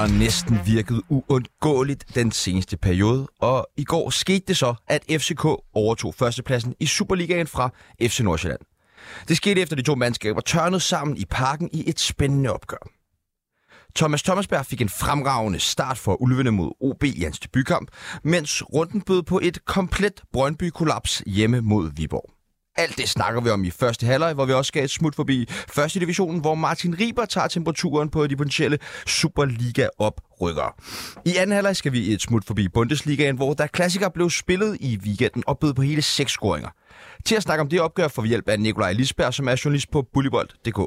har næsten virket uundgåeligt den seneste periode, og i går skete det så, at FCK overtog førstepladsen i Superligaen fra FC Nordsjælland. Det skete efter de to mandskaber tørnede sammen i parken i et spændende opgør. Thomas Thomasberg fik en fremragende start for ulvene mod OB i hans debutkamp, mens runden bød på et komplet Brøndby-kollaps hjemme mod Viborg. Alt det snakker vi om i første halvleg, hvor vi også skal et smut forbi første divisionen, hvor Martin Riber tager temperaturen på de potentielle Superliga-oprykkere. I anden halvleg skal vi et smut forbi Bundesligaen, hvor der klassiker blev spillet i weekenden og bød på hele seks scoringer. Til at snakke om det opgør får vi hjælp af Nikolaj Lisberg, som er journalist på bullybold.dk.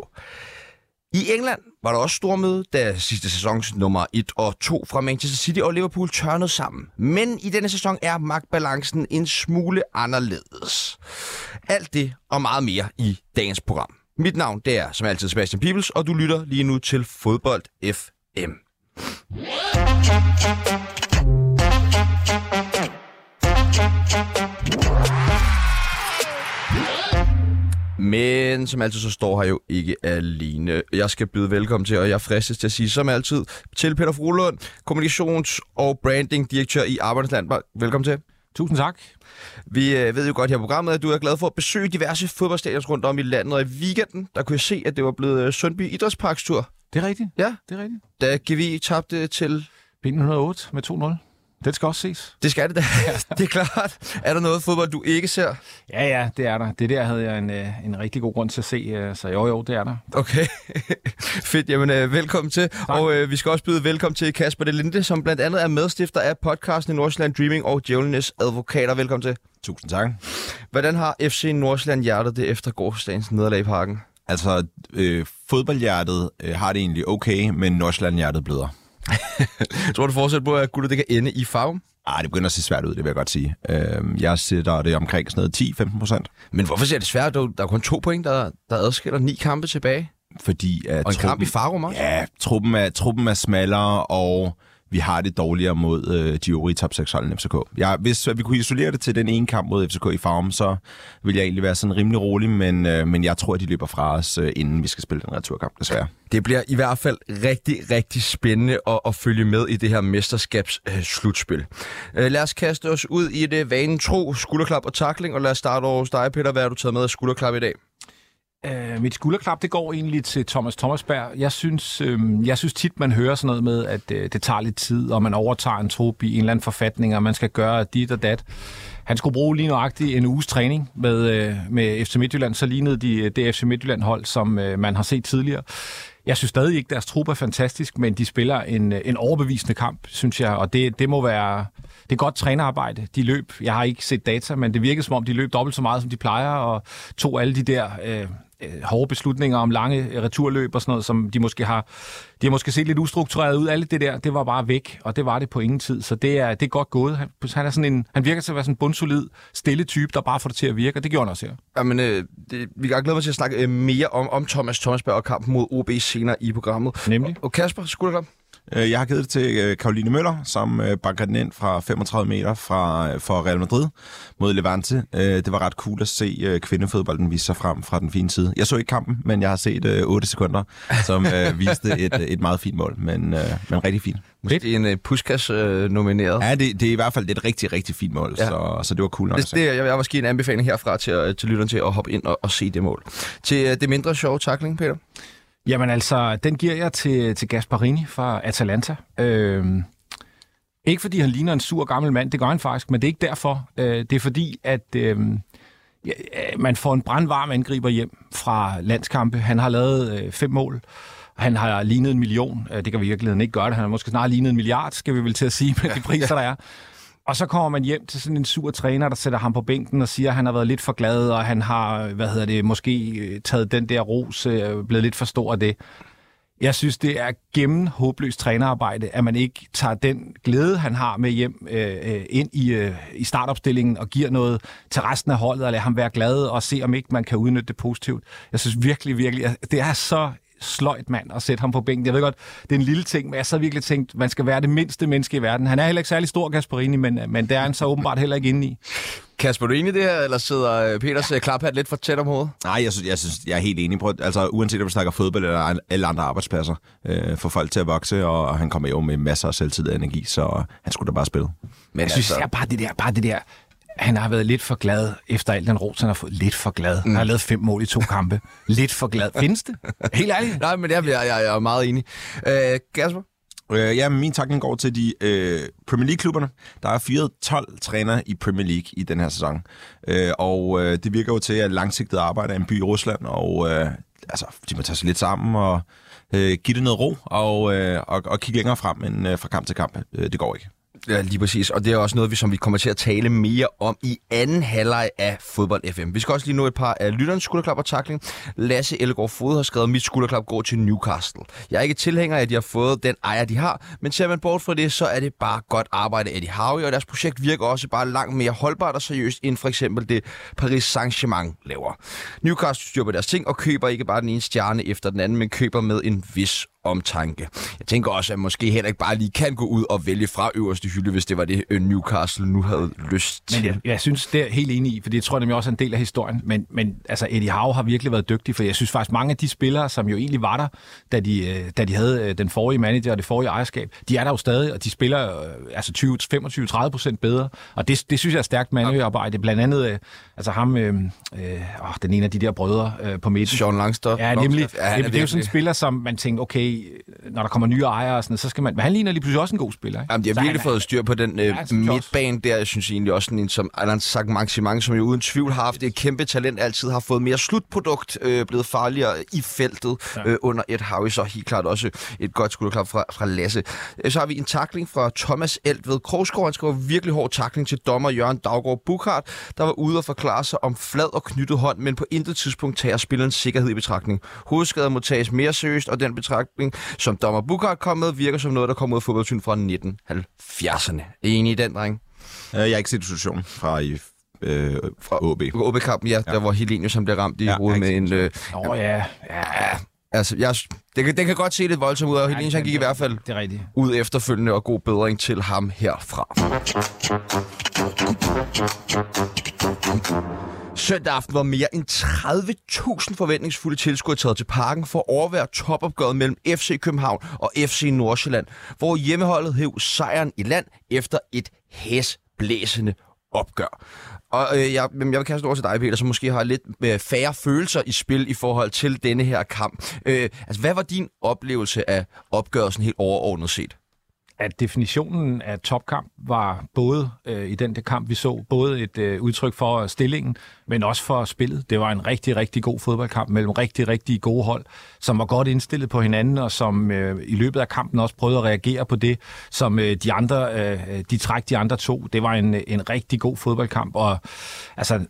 I England var der også stormøde, da sidste sæsons nummer 1 og 2 fra Manchester City og Liverpool tørnede sammen. Men i denne sæson er magtbalancen en smule anderledes. Alt det og meget mere i dagens program. Mit navn det er som altid Sebastian Pibels, og du lytter lige nu til Fodbold FM. Men som altid, så står her jo ikke alene. Jeg skal byde velkommen til, og jeg fristes til at sige som altid, til Peter Frulund, kommunikations- og branding-direktør i Arbejdsland. Velkommen til. Tusind tak. Vi øh, ved jo godt her i programmet, at du er glad for at besøge diverse fodboldstadions rundt om i landet, og i weekenden, der kunne jeg se, at det var blevet øh, Sundby Idrætsparks tur. Det er rigtigt. Ja. Det er rigtigt. Da GV tabte til... B108 med 2-0. Den skal også ses. Det skal det da. det er klart. Er der noget fodbold, du ikke ser? Ja, ja, det er der. Det der havde jeg en, øh, en rigtig god grund til at se, øh, så jo, jo, det er der. Okay. Fedt. Jamen, øh, velkommen til. Tak. Og øh, vi skal også byde velkommen til Kasper Delinde, som blandt andet er medstifter af podcasten i Nordsjælland Dreaming og Djævlenes Advokater. Velkommen til. Tusind tak. Hvordan har FC Nordsjælland hjertet det efter gårdsdagens nederlag i parken? Altså, øh, fodboldhjertet øh, har det egentlig okay, men Nordsjælland-hjertet bløder. Tror du fortsat på, at guldet det kan ende i farven? Ah, det begynder at se svært ud, det vil jeg godt sige. Øh, jeg sætter det omkring sådan noget 10-15 procent. Men hvorfor ser det svært ud? Der er kun to point, der, der adskiller ni kampe tilbage. Fordi at Og en kamp i Farum også? Ja, truppen er, truppen er smallere, og vi har det dårligere mod øh, de øvrige top 6 hold FCK. Ja, hvis øh, vi kunne isolere det til den ene kamp mod FCK i farm, så ville jeg egentlig være sådan rimelig rolig, men, øh, men jeg tror, at de løber fra os, øh, inden vi skal spille den returkamp, desværre. Det bliver i hvert fald rigtig, rigtig spændende at, at følge med i det her mesterskabs øh, slutspil. Øh, lad os kaste os ud i det vanen tro, skulderklap og takling, og lad os starte over hos dig, Peter. Hvad har du taget med af skulderklap i dag? Øh, mit skulderklap, det går egentlig til Thomas Thomasberg. Jeg synes, øh, jeg synes tit, man hører sådan noget med, at øh, det tager lidt tid, og man overtager en trup i en eller anden forfatning, og man skal gøre dit og dat. Han skulle bruge lige nøjagtigt en uges træning med, øh, med FC Midtjylland, så lignede de øh, det FC Midtjylland-hold, som øh, man har set tidligere. Jeg synes stadig ikke, deres trup er fantastisk, men de spiller en, øh, en overbevisende kamp, synes jeg, og det, det må være... Det er godt trænerarbejde. De løb, jeg har ikke set data, men det virkede som om, de løb dobbelt så meget, som de plejer, og tog alle de der øh, øh, hårde beslutninger om lange returløb og sådan noget, som de måske har, de har måske set lidt ustruktureret ud. Alt det der, det var bare væk, og det var det på ingen tid. Så det er, det er godt gået. Han, han, er sådan en, han virker til at være sådan en bundsolid, stille type, der bare får det til at virke, og det gjorde han også her. Jamen, øh, det, vi kan glæde mig til at snakke øh, mere om, om Thomas Thomasberg og kampen mod OB senere i programmet. Nemlig. Og, og Kasper, skulderklap? Øh, Jeg har givet det til øh, Karoline Møller, som øh, banker den ind fra 35 meter fra, øh, for Real Madrid mod Levante. Øh, Det var ret cool at se øh, kvindefodbolden vise sig frem fra den fine side. Jeg så ikke kampen, men jeg har set øh, 8 sekunder, som øh, viste et, et meget fint mål, men, øh, men rigtig fint. Måske en uh, Puskas uh, nomineret. Ja, det, det er i hvert fald et rigtig, rigtig fint mål, Ja. så, så det var cool nok. Det, det, jeg, jeg var en anbefaling herfra til, øh, til lytteren til at hoppe ind og, og se det mål. Til uh, det mindre sjove takling, Peter. Jamen altså, den giver jeg til, til Gasparini fra Atalanta. Øhm, ikke fordi han ligner en sur gammel mand, det gør han faktisk, men det er ikke derfor. Øh, det er fordi, at øh, man får en brandvarm angriber hjem fra landskampe. Han har lavet øh, fem mål. Han har lignet en million. Øh, det kan vi i virkeligheden ikke gøre det. Han har måske snart lignet en milliard, skal vi vel til at sige, med de priser, der er. Og så kommer man hjem til sådan en sur træner, der sætter ham på bænken og siger, at han har været lidt for glad, og han har, hvad hedder det, måske øh, taget den der ros, øh, blevet lidt for stor af det. Jeg synes, det er gennem håbløst trænerarbejde, at man ikke tager den glæde, han har med hjem øh, øh, ind i, øh, i startopstillingen og giver noget til resten af holdet, og lader ham være glad og se, om ikke man kan udnytte det positivt. Jeg synes virkelig, virkelig, at det er så sløjt mand at sætte ham på bænken. Jeg ved godt, det er en lille ting, men jeg så virkelig tænkt, man skal være det mindste menneske i verden. Han er heller ikke særlig stor, Gasparini, men, men det er han så åbenbart heller ikke inde i. Kasper, du enig i det her, eller sidder øh, Peters øh, klaphat lidt for tæt om hovedet? Nej, jeg synes, jeg, synes, jeg er helt enig. på, altså, uanset om vi snakker fodbold eller alle andre arbejdspladser, øh, får folk til at vokse, og han kommer jo med masser af selvtid og energi, så han skulle da bare spille. Men jeg synes, altså... bare det der, bare det der, han har været lidt for glad efter al den ros, han har fået. Lidt for glad. Mm. Han har lavet fem mål i to kampe. lidt for glad. Findes det? Helt ærligt? Nej, men jeg, jeg, jeg er meget enig. Øh, Kasper? Øh, ja, min takning går til de øh, Premier League-klubberne. Der er fyret 12 trænere i Premier League i den her sæson. Øh, og øh, det virker jo til, at langsigtet arbejde er en by i Rusland, og øh, altså, de må tage sig lidt sammen og øh, give det noget ro og, øh, og, og kigge længere frem end øh, fra kamp til kamp. Øh, det går ikke. Ja, lige præcis. Og det er også noget, vi, som vi kommer til at tale mere om i anden halvleg af Fodbold FM. Vi skal også lige nå et par af lytternes skulderklap og takling. Lasse Ellegaard Fod har skrevet, at mit skulderklap går til Newcastle. Jeg er ikke tilhænger af, at de har fået den ejer, de har, men ser man bort fra det, så er det bare godt arbejde af de Howe, og deres projekt virker også bare langt mere holdbart og seriøst, end for eksempel det Paris Saint-Germain laver. Newcastle styrer på deres ting og køber ikke bare den ene stjerne efter den anden, men køber med en vis omtanke. Jeg tænker også, at måske heller ikke bare lige kan gå ud og vælge fra øverste hylde, hvis det var det, øh, Newcastle nu havde lyst til. Men jeg, jeg synes, det er helt enig i, for det tror jeg nemlig også er en del af historien. Men, men altså, Eddie Howe har virkelig været dygtig, for jeg synes faktisk, mange af de spillere, som jo egentlig var der, da de, øh, da de havde øh, den forrige manager og det forrige ejerskab, de er der jo stadig, og de spiller altså 20, 25, 30 procent bedre. Og det, det synes jeg er stærkt manøarbejde. Blandt andet altså ham, øh, øh, den ene af de der brødre øh, på midten. Sean Langstoff. Ja, nemlig. Ja, det, det er jo sådan en spiller, som man tænker, okay, når der kommer nye ejere og sådan så skal man... Men han ligner lige pludselig også en god spiller, ikke? Jamen, de har virkelig fået styr på den øh, ja, midtbane der. Jeg synes egentlig også, en som Alan sagt Maximang, som jo uden tvivl har haft et kæmpe talent, altid har fået mere slutprodukt, øh, blevet farligere i feltet ja. øh, under et hav. Så helt klart også et godt skulderklap fra, fra Lasse. Øh, så har vi en takling fra Thomas ved Krogsgaard. Han skriver virkelig hård takling til dommer Jørgen Daggaard Bukhardt, der var ude og forklare sig om flad og knyttet hånd, men på intet tidspunkt tager spillerens sikkerhed i betragtning. Hovedskader må tages mere seriøst, og den betragtning, som dommer Bukhardt kom med, virker som noget, der kommer ud af fodboldsyn fra 1970'erne. Enig i den, dreng? Øh, jeg har ikke set situationen fra i øh, fra OB. OB-kampen, ja, ja. Der var Helenius, som blev ramt i ja, hovedet med en... Øh, oh, ja, ja. Altså, jeg, det, kan, det kan godt se lidt voldsomt ud, og ja, Helenius han gik i hvert fald det er rigtigt. ud efterfølgende, og god bedring til ham herfra. Søndag aften var mere end 30.000 forventningsfulde tilskuere taget til parken for at overvære topopgøret mellem FC København og FC Nordsjælland, hvor hjemmeholdet hæv sejren i land efter et hæsblæsende opgør. Og øh, jeg, jeg vil kaste over til dig, Peter, som måske har lidt øh, færre følelser i spil i forhold til denne her kamp. Øh, altså, hvad var din oplevelse af opgørelsen helt overordnet set? At definitionen af topkamp var både øh, i den der kamp, vi så, både et øh, udtryk for stillingen, men også for spillet. Det var en rigtig, rigtig god fodboldkamp mellem rigtig, rigtig gode hold, som var godt indstillet på hinanden, og som øh, i løbet af kampen også prøvede at reagere på det, som øh, de andre, øh, de træk de andre to. Det var en, en rigtig god fodboldkamp, og altså,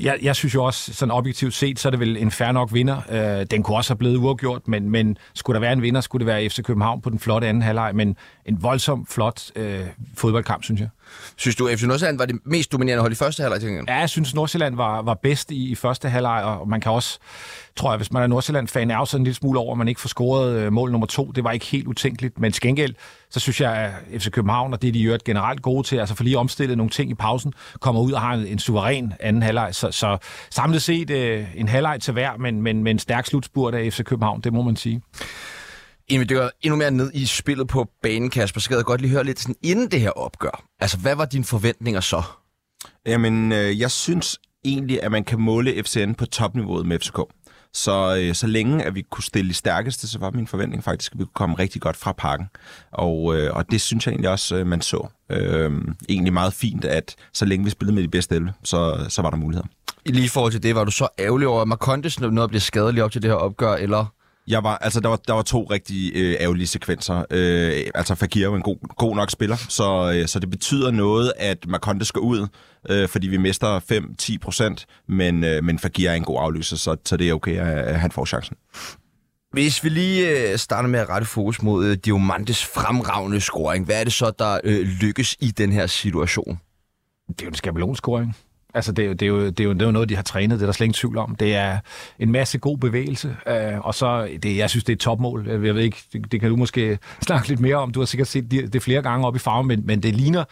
jeg, jeg synes jo også, sådan objektivt set, så er det vel en fair nok vinder. Øh, den kunne også have blevet uafgjort, men, men skulle der være en vinder, skulle det være FC København på den flotte anden halvleg, men en voldsom flot øh, fodboldkamp, synes jeg. Synes du, FC Nordsjælland var det mest dominerende hold i første halvleg? Ja, jeg synes, Nordsjælland var, var bedst i, i første halvleg, og man kan også, tror jeg, hvis man er Nordsjælland-fan, er også en lille smule over, at man ikke får scoret øh, mål nummer to. Det var ikke helt utænkeligt, men skængæld, så synes jeg, at FC København, og det de gjort generelt gode til, altså for lige omstillet nogle ting i pausen, kommer ud og har en, en suveræn anden halvleg. Så, så samlet set øh, en halvleg til hver, men, men, men en stærk slutspurt af FC København, det må man sige inden vi dykker endnu mere ned i spillet på banen, Kasper, så kan jeg godt lige høre lidt sådan, inden det her opgør. Altså, hvad var dine forventninger så? Jamen, øh, jeg synes egentlig, at man kan måle FCN på topniveauet med FCK. Så, øh, så længe at vi kunne stille de stærkeste, så var min forventning faktisk, at vi kunne komme rigtig godt fra pakken. Og, øh, og det synes jeg egentlig også, øh, man så. Øh, egentlig meget fint, at så længe vi spillede med de bedste 11, så, så var der muligheder. I lige forhold til det, var du så ærgerlig over, at Marcondes noget blev skadelig op til det her opgør, eller jeg var, altså, der var, der var to rigtig øh, ærgerlige sekvenser. Øh, altså, Fakir er jo en god, god nok spiller, så, øh, så det betyder noget, at Marconde skal ud, øh, fordi vi mister 5-10 procent, men, øh, men Fakir er en god aflyser, så, så det er okay, at, at han får chancen. Hvis vi lige øh, starter med at rette fokus mod øh, Diamantes fremragende scoring, hvad er det så, der øh, lykkes i den her situation? Det er jo en skabelonscoring. Altså, det er, jo, det, er jo, det, er jo, det er jo noget, de har trænet, det er der slet ingen tvivl om. Det er en masse god bevægelse, øh, og så, det, jeg synes, det er et topmål. Jeg ved ikke, det, det kan du måske snakke lidt mere om. Du har sikkert set det, det flere gange op i farven, men, men det ligner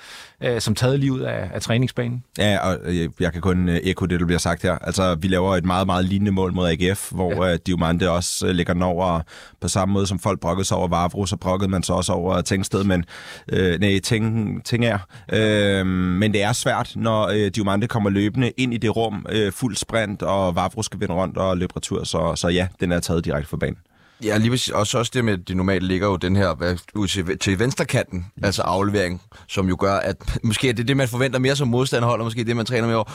øh, som taget lige ud af, af træningsbanen. Ja, og øh, jeg kan kun øh, ekko det, der bliver sagt her. Altså, vi laver et meget, meget lignende mål mod AGF, hvor ja. øh, Diomande også øh, ligger den over på samme måde, som folk brokkede sig over Vavro, så brokkede man sig også over Tænksted, men øh, nej, ting, ting er. Øh, men det er svært, når øh, Diomande kommer løbende ind i det rum, øh, fuld sprint, og Vavro skal vende rundt og løbe retur, så, så ja, den er taget direkte fra banen. Ja, lige præcis. Også, også det med, at det normalt ligger jo den her ud til, til venstrekanten, mm. altså aflevering, som jo gør, at måske er det det, man forventer mere som modstanderhold, og måske det, man træner med og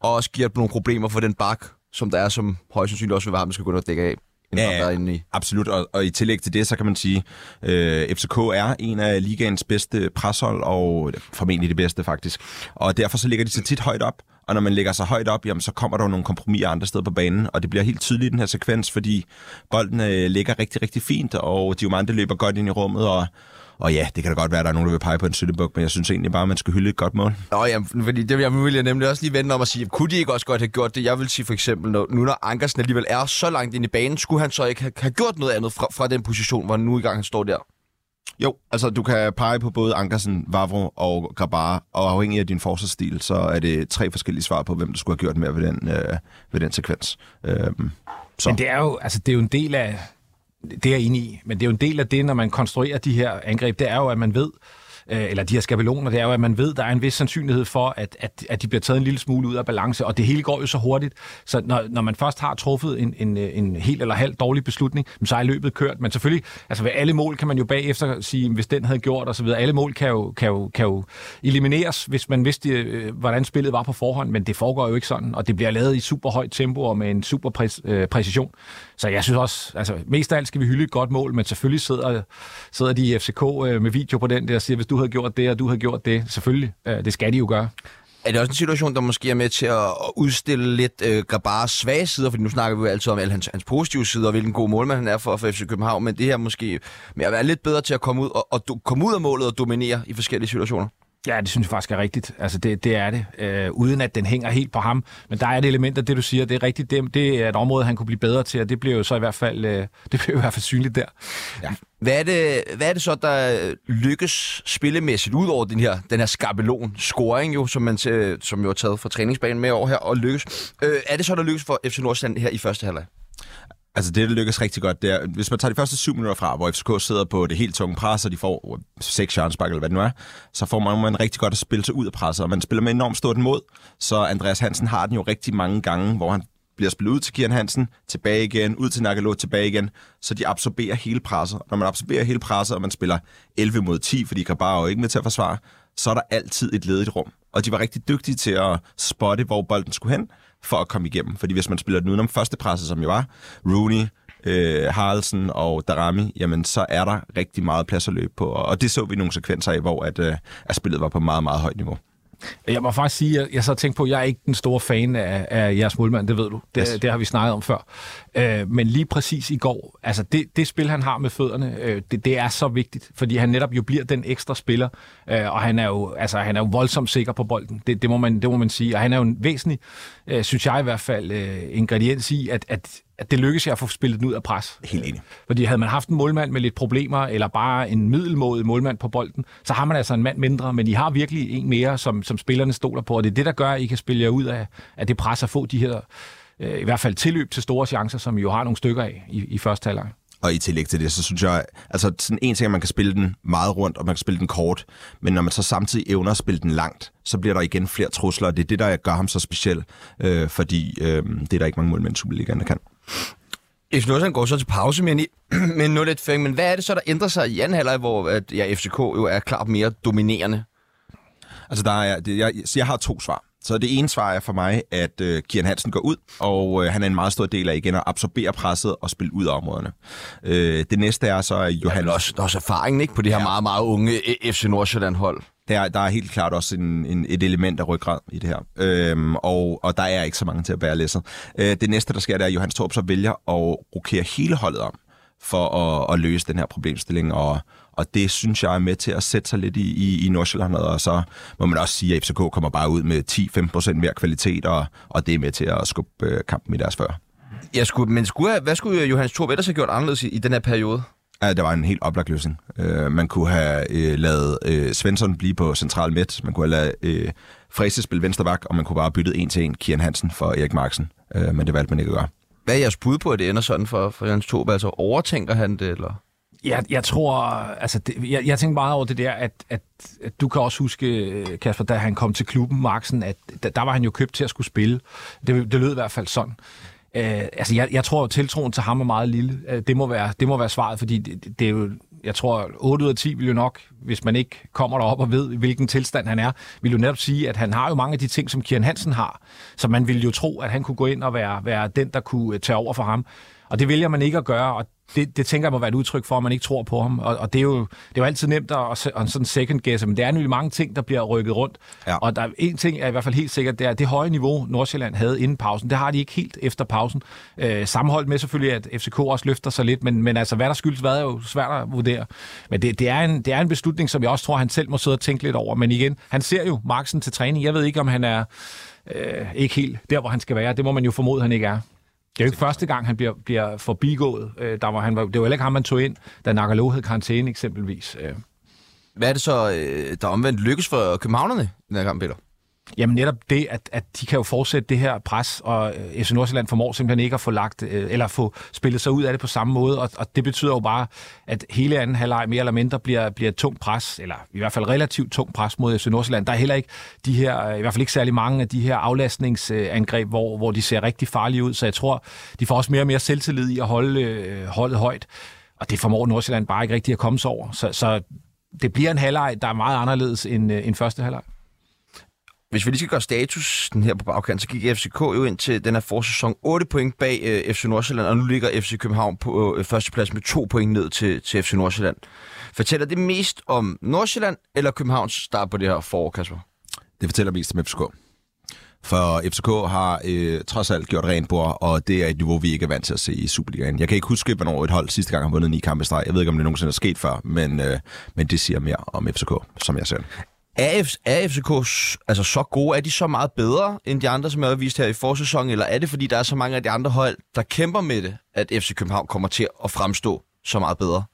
også giver nogle problemer for den bak, som der er, som højst sandsynligt også vil være, at man skal gå ind og dække af. Ja, inde i. absolut. Og, og i tillæg til det, så kan man sige, øh, FCK er en af ligaens bedste preshold, og formentlig det bedste faktisk. Og derfor så ligger de så tit højt op. Og når man lægger sig højt op, jamen, så kommer der jo nogle kompromiser andre steder på banen, og det bliver helt tydeligt i den her sekvens, fordi bolden øh, ligger rigtig, rigtig fint, og Diomande løber godt ind i rummet, og og ja, det kan da godt være, at der er nogen, der vil pege på en syttebuk, men jeg synes egentlig bare, at man skal hylde et godt mål. Nå ja, fordi det jeg vil jeg nemlig også lige vende om at sige, kunne de ikke også godt have gjort det? Jeg vil sige for eksempel, når, nu når Ankersen alligevel er så langt ind i banen, skulle han så ikke have, have gjort noget andet fra, fra den position, hvor han nu i gang han står der? Jo, altså du kan pege på både Ankersen, Vavro og Grabar, og afhængig af din forsvarsstil, så er det tre forskellige svar på, hvem du skulle have gjort mere ved den, øh, ved den sekvens. Øhm, så. Men det er, jo, altså, det er jo en del af, det er jeg enig i, men det er jo en del af det, når man konstruerer de her angreb, det er jo, at man ved, øh, eller de her skabeloner, det er jo, at man ved, der er en vis sandsynlighed for, at, at, at de bliver taget en lille smule ud af balance, og det hele går jo så hurtigt, så når, når man først har truffet en, en, en helt eller halv dårlig beslutning, så er løbet kørt, men selvfølgelig, altså ved alle mål kan man jo bagefter sige, hvis den havde gjort osv., alle mål kan jo, kan, jo, kan jo elimineres, hvis man vidste, øh, hvordan spillet var på forhånd, men det foregår jo ikke sådan, og det bliver lavet i super højt tempo og med en super præ- øh, præcision. Så jeg synes også, altså mest af alt skal vi hylde et godt mål, men selvfølgelig sidder, sidder de i FCK øh, med video på den der og siger, hvis du du havde gjort det, og du havde gjort det, selvfølgelig, øh, det skal de jo gøre. Er det også en situation, der måske er med til at udstille lidt øh, Grabars svage sider? Fordi nu snakker vi jo altid om alle hans, hans positive sider, og hvilken god målmand han er for, for FC København. Men det her måske med at være lidt bedre til at komme ud, og, og do, komme ud af målet og dominere i forskellige situationer. Ja, det synes jeg faktisk er rigtigt. Altså, det, det er det. Øh, uden at den hænger helt på ham. Men der er et element af det, du siger. Det er rigtigt. Det, det er et område, han kunne blive bedre til, og det bliver jo så i hvert fald, øh, det bliver i hvert fald synligt der. Ja. Hvad er, det, hvad er det så, der øh, lykkes spillemæssigt ud over den her, den her skabelon scoring, jo, som, man, øh, som jo er taget fra træningsbanen med over her og lykkes? Øh, er det så, der lykkes for FC Nordsjælland her i første halvleg? Altså det, der lykkes rigtig godt, det er, hvis man tager de første syv minutter fra, hvor FCK sidder på det helt tunge pres, og de får seks chancebak, eller hvad det nu er, så får man, man rigtig godt at spille sig ud af presset, og man spiller med enormt stort mod. Så Andreas Hansen har den jo rigtig mange gange, hvor han bliver spillet ud til Kian Hansen, tilbage igen, ud til Nakalo, tilbage igen, så de absorberer hele presset. Når man absorberer hele presset, og man spiller 11 mod 10, fordi Krabar er jo ikke med til at forsvare, så er der altid et ledigt rum. Og de var rigtig dygtige til at spotte, hvor bolden skulle hen, for at komme igennem. Fordi hvis man spiller den udenom første presse, som jo var Rooney, øh, Haraldsen og Darami, jamen så er der rigtig meget plads at løbe på. Og det så vi nogle sekvenser af, hvor at, øh, at spillet var på meget, meget højt niveau. Jeg må faktisk sige, at jeg så tænkt på, at jeg er ikke den store fan af, af jeres målmand, det ved du. Det, yes. det har vi snakket om før. Øh, men lige præcis i går, altså det, det spil, han har med fødderne, øh, det, det er så vigtigt, fordi han netop jo bliver den ekstra spiller, øh, og han er jo, altså, han er jo voldsomt sikker på bolden. Det, det, må, man, det må man sige. Og han er jo en væsentlig, øh, synes jeg i hvert fald, øh, ingrediens i, at, at at det lykkes jeg at få spillet den ud af pres. Helt enig. Fordi havde man haft en målmand med lidt problemer, eller bare en middelmåde målmand på bolden, så har man altså en mand mindre, men I har virkelig en mere, som, som spillerne stoler på, og det er det, der gør, at I kan spille jer ud af, af det pres at få de her, øh, i hvert fald tilløb til store chancer, som I jo har nogle stykker af i, i første halvleg. Og i tillæg til det, så synes jeg, altså sådan en ting, at man kan spille den meget rundt, og man kan spille den kort, men når man så samtidig evner at spille den langt, så bliver der igen flere trusler, og det er det, der gør ham så speciel, øh, fordi øh, det er der ikke mange målmænd, Superligaen, der kan. FC Nordsjælland går så til pause med en, med 0 1 men hvad er det så, der ændrer sig i anden halvleg, hvor at, ja, FCK jo er klart mere dominerende? Altså, der er, det, jeg, så jeg har to svar. Så det ene svar er for mig, at øh, Kian Hansen går ud, og øh, han er en meget stor del af igen at absorbere presset og spille ud af områderne. Øh, det næste er så, at Johan... Ja, også, der er også erfaring ikke, på det her ja. meget, meget unge FC Nordsjælland-hold. Der, der er helt klart også en, en, et element af ryggrad i det her. Øhm, og, og der er ikke så mange til at bære læsset. Øh, det næste, der sker, det er, at Johan Torp så vælger at rokere hele holdet om for at, at løse den her problemstilling, og, og det synes jeg er med til at sætte sig lidt i, i, i Nordsjælland, og så må man også sige, at FCK kommer bare ud med 10-15% mere kvalitet, og, og det er med til at skubbe øh, kampen i deres før. Jeg skulle, men skulle, hvad skulle Johannes Thor Vetters have gjort anderledes i, i den her periode? Ja, det var en helt oplagt løsning. Uh, man kunne have uh, lavet uh, Svensson blive på central midt, man kunne have lavet uh, Frese spille venstre bak, og man kunne bare bytte en til en Kian Hansen for Erik Marksen, uh, men det valgte man ikke at gøre. Hvad er jeres bud på, at det ender sådan for, for Jens Torb? Altså overtænker han det, eller? Jeg, jeg tror, altså, det, jeg, jeg tænker meget over det der, at, at, at du kan også huske, øh, Kasper, da han kom til klubben, Marksen, at der, der var han jo købt til at skulle spille. Det, det lød i hvert fald sådan. Øh, altså, jeg, jeg tror, at tiltroen til ham er meget lille. Øh, det, må være, det må være svaret, fordi det, det er jo, jeg tror, 8 ud af 10 vil jo nok, hvis man ikke kommer derop og ved, hvilken tilstand han er, vil jo netop sige, at han har jo mange af de ting, som Kieran Hansen har. Så man ville jo tro, at han kunne gå ind og være, være den, der kunne øh, tage over for ham. Og det vælger man ikke at gøre, og det, det tænker jeg må være et udtryk for, at man ikke tror på ham. Og, og det, er jo, det er jo altid nemt at, at sådan second guess, men det er nemlig mange ting, der bliver rykket rundt. Ja. Og der er en ting, er i hvert fald helt sikkert, det er, at det høje niveau, Nordsjælland havde inden pausen, det har de ikke helt efter pausen. Øh, sammenholdt med selvfølgelig, at FCK også løfter sig lidt, men, men altså, hvad der skyldes hvad, er jo svært at vurdere. Men det, det, er en, det er en beslutning, som jeg også tror, han selv må sidde og tænke lidt over. Men igen, han ser jo Marksen til træning. Jeg ved ikke, om han er øh, ikke helt der, hvor han skal være. Det må man jo formode, han ikke er. Det er jo ikke første gang, han bliver, bliver forbigået. Øh, der var, han var, det var heller ikke ham, man tog ind, da Nakalo havde karantæne eksempelvis. Øh. Hvad er det så, øh, der omvendt lykkes for københavnerne i den her kamp, Peter? Jamen netop det, at, at de kan jo fortsætte det her pres, og øh, FC Nordsjælland formår simpelthen ikke at få lagt, øh, eller få spillet sig ud af det på samme måde, og, og det betyder jo bare, at hele anden halvleg mere eller mindre bliver, bliver et tungt pres, eller i hvert fald relativt tungt pres mod FC Nordsjælland. Der er heller ikke de her, øh, i hvert fald ikke særlig mange af de her aflastningsangreb, hvor, hvor de ser rigtig farlige ud, så jeg tror, de får også mere og mere selvtillid i at holde holdet højt, og det formår Nordsjælland bare ikke rigtig at komme sig over. Så, så det bliver en halvleg, der er meget anderledes end, end første halvleg. Hvis vi lige skal gøre status den her på bagkant, så gik FCK jo ind til den her forsæson 8 point bag øh, FC Nordsjælland, og nu ligger FC København på øh, førsteplads med 2 point ned til, til FC Nordsjælland. Fortæller det mest om Nordsjælland eller Københavns start på det her forår, Kasper? Det fortæller mest om FCK. For FCK har øh, trods alt gjort rent bord, og det er et niveau, vi ikke er vant til at se i Superligaen. Jeg kan ikke huske, hvornår et hold sidste gang har vundet ni kampe streg. Jeg ved ikke, om det nogensinde er sket før, men, øh, men det siger mere om FCK, som jeg ser. Er, F- er FCK altså, så gode? Er de så meget bedre end de andre, som jeg har vist her i forsæsonen? Eller er det, fordi der er så mange af de andre hold, der kæmper med det, at FC København kommer til at fremstå så meget bedre?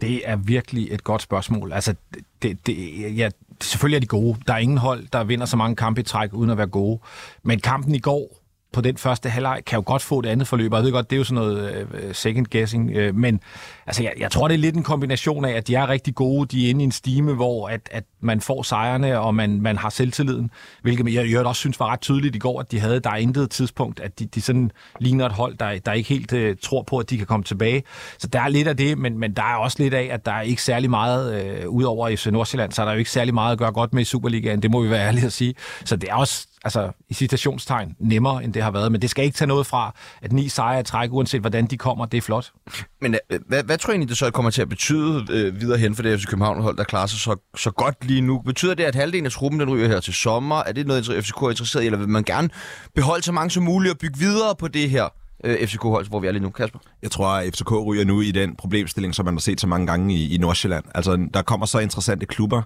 Det er virkelig et godt spørgsmål. Altså, det, det, ja, selvfølgelig er de gode. Der er ingen hold, der vinder så mange kampe i træk, uden at være gode. Men kampen i går på den første halvleg kan jo godt få et andet forløb. Jeg ved godt, det er jo sådan noget øh, second guessing, øh, men altså, jeg, jeg tror, det er lidt en kombination af, at de er rigtig gode, de er inde i en stime, hvor at, at man får sejrene, og man, man har selvtilliden, hvilket jeg, jeg også synes var ret tydeligt i går, at de havde, der er intet tidspunkt, at de, de sådan ligner et hold, der, der ikke helt uh, tror på, at de kan komme tilbage. Så der er lidt af det, men, men der er også lidt af, at der er ikke særlig meget, uh, udover FC Nordsjælland, så er der jo ikke særlig meget at gøre godt med i Superligaen, det må vi være ærlige at sige. Så det er også altså i citationstegn, nemmere, end det har været. Men det skal ikke tage noget fra, at ni sejre træk, uanset hvordan de kommer, det er flot. Men øh, hvad, hvad tror I egentlig, det så kommer til at betyde øh, videre hen for det FC København-hold, der klarer sig så, så godt lige nu? Betyder det, at halvdelen af truppen den ryger her til sommer? Er det noget, FCK er interesseret i, eller vil man gerne beholde så mange som muligt og bygge videre på det her? Øh, FCK-hold, hvor vi er lige nu, Kasper? Jeg tror, at FCK ryger nu i den problemstilling, som man har set så mange gange i, i Nordsjælland. Altså, der kommer så interessante klubber,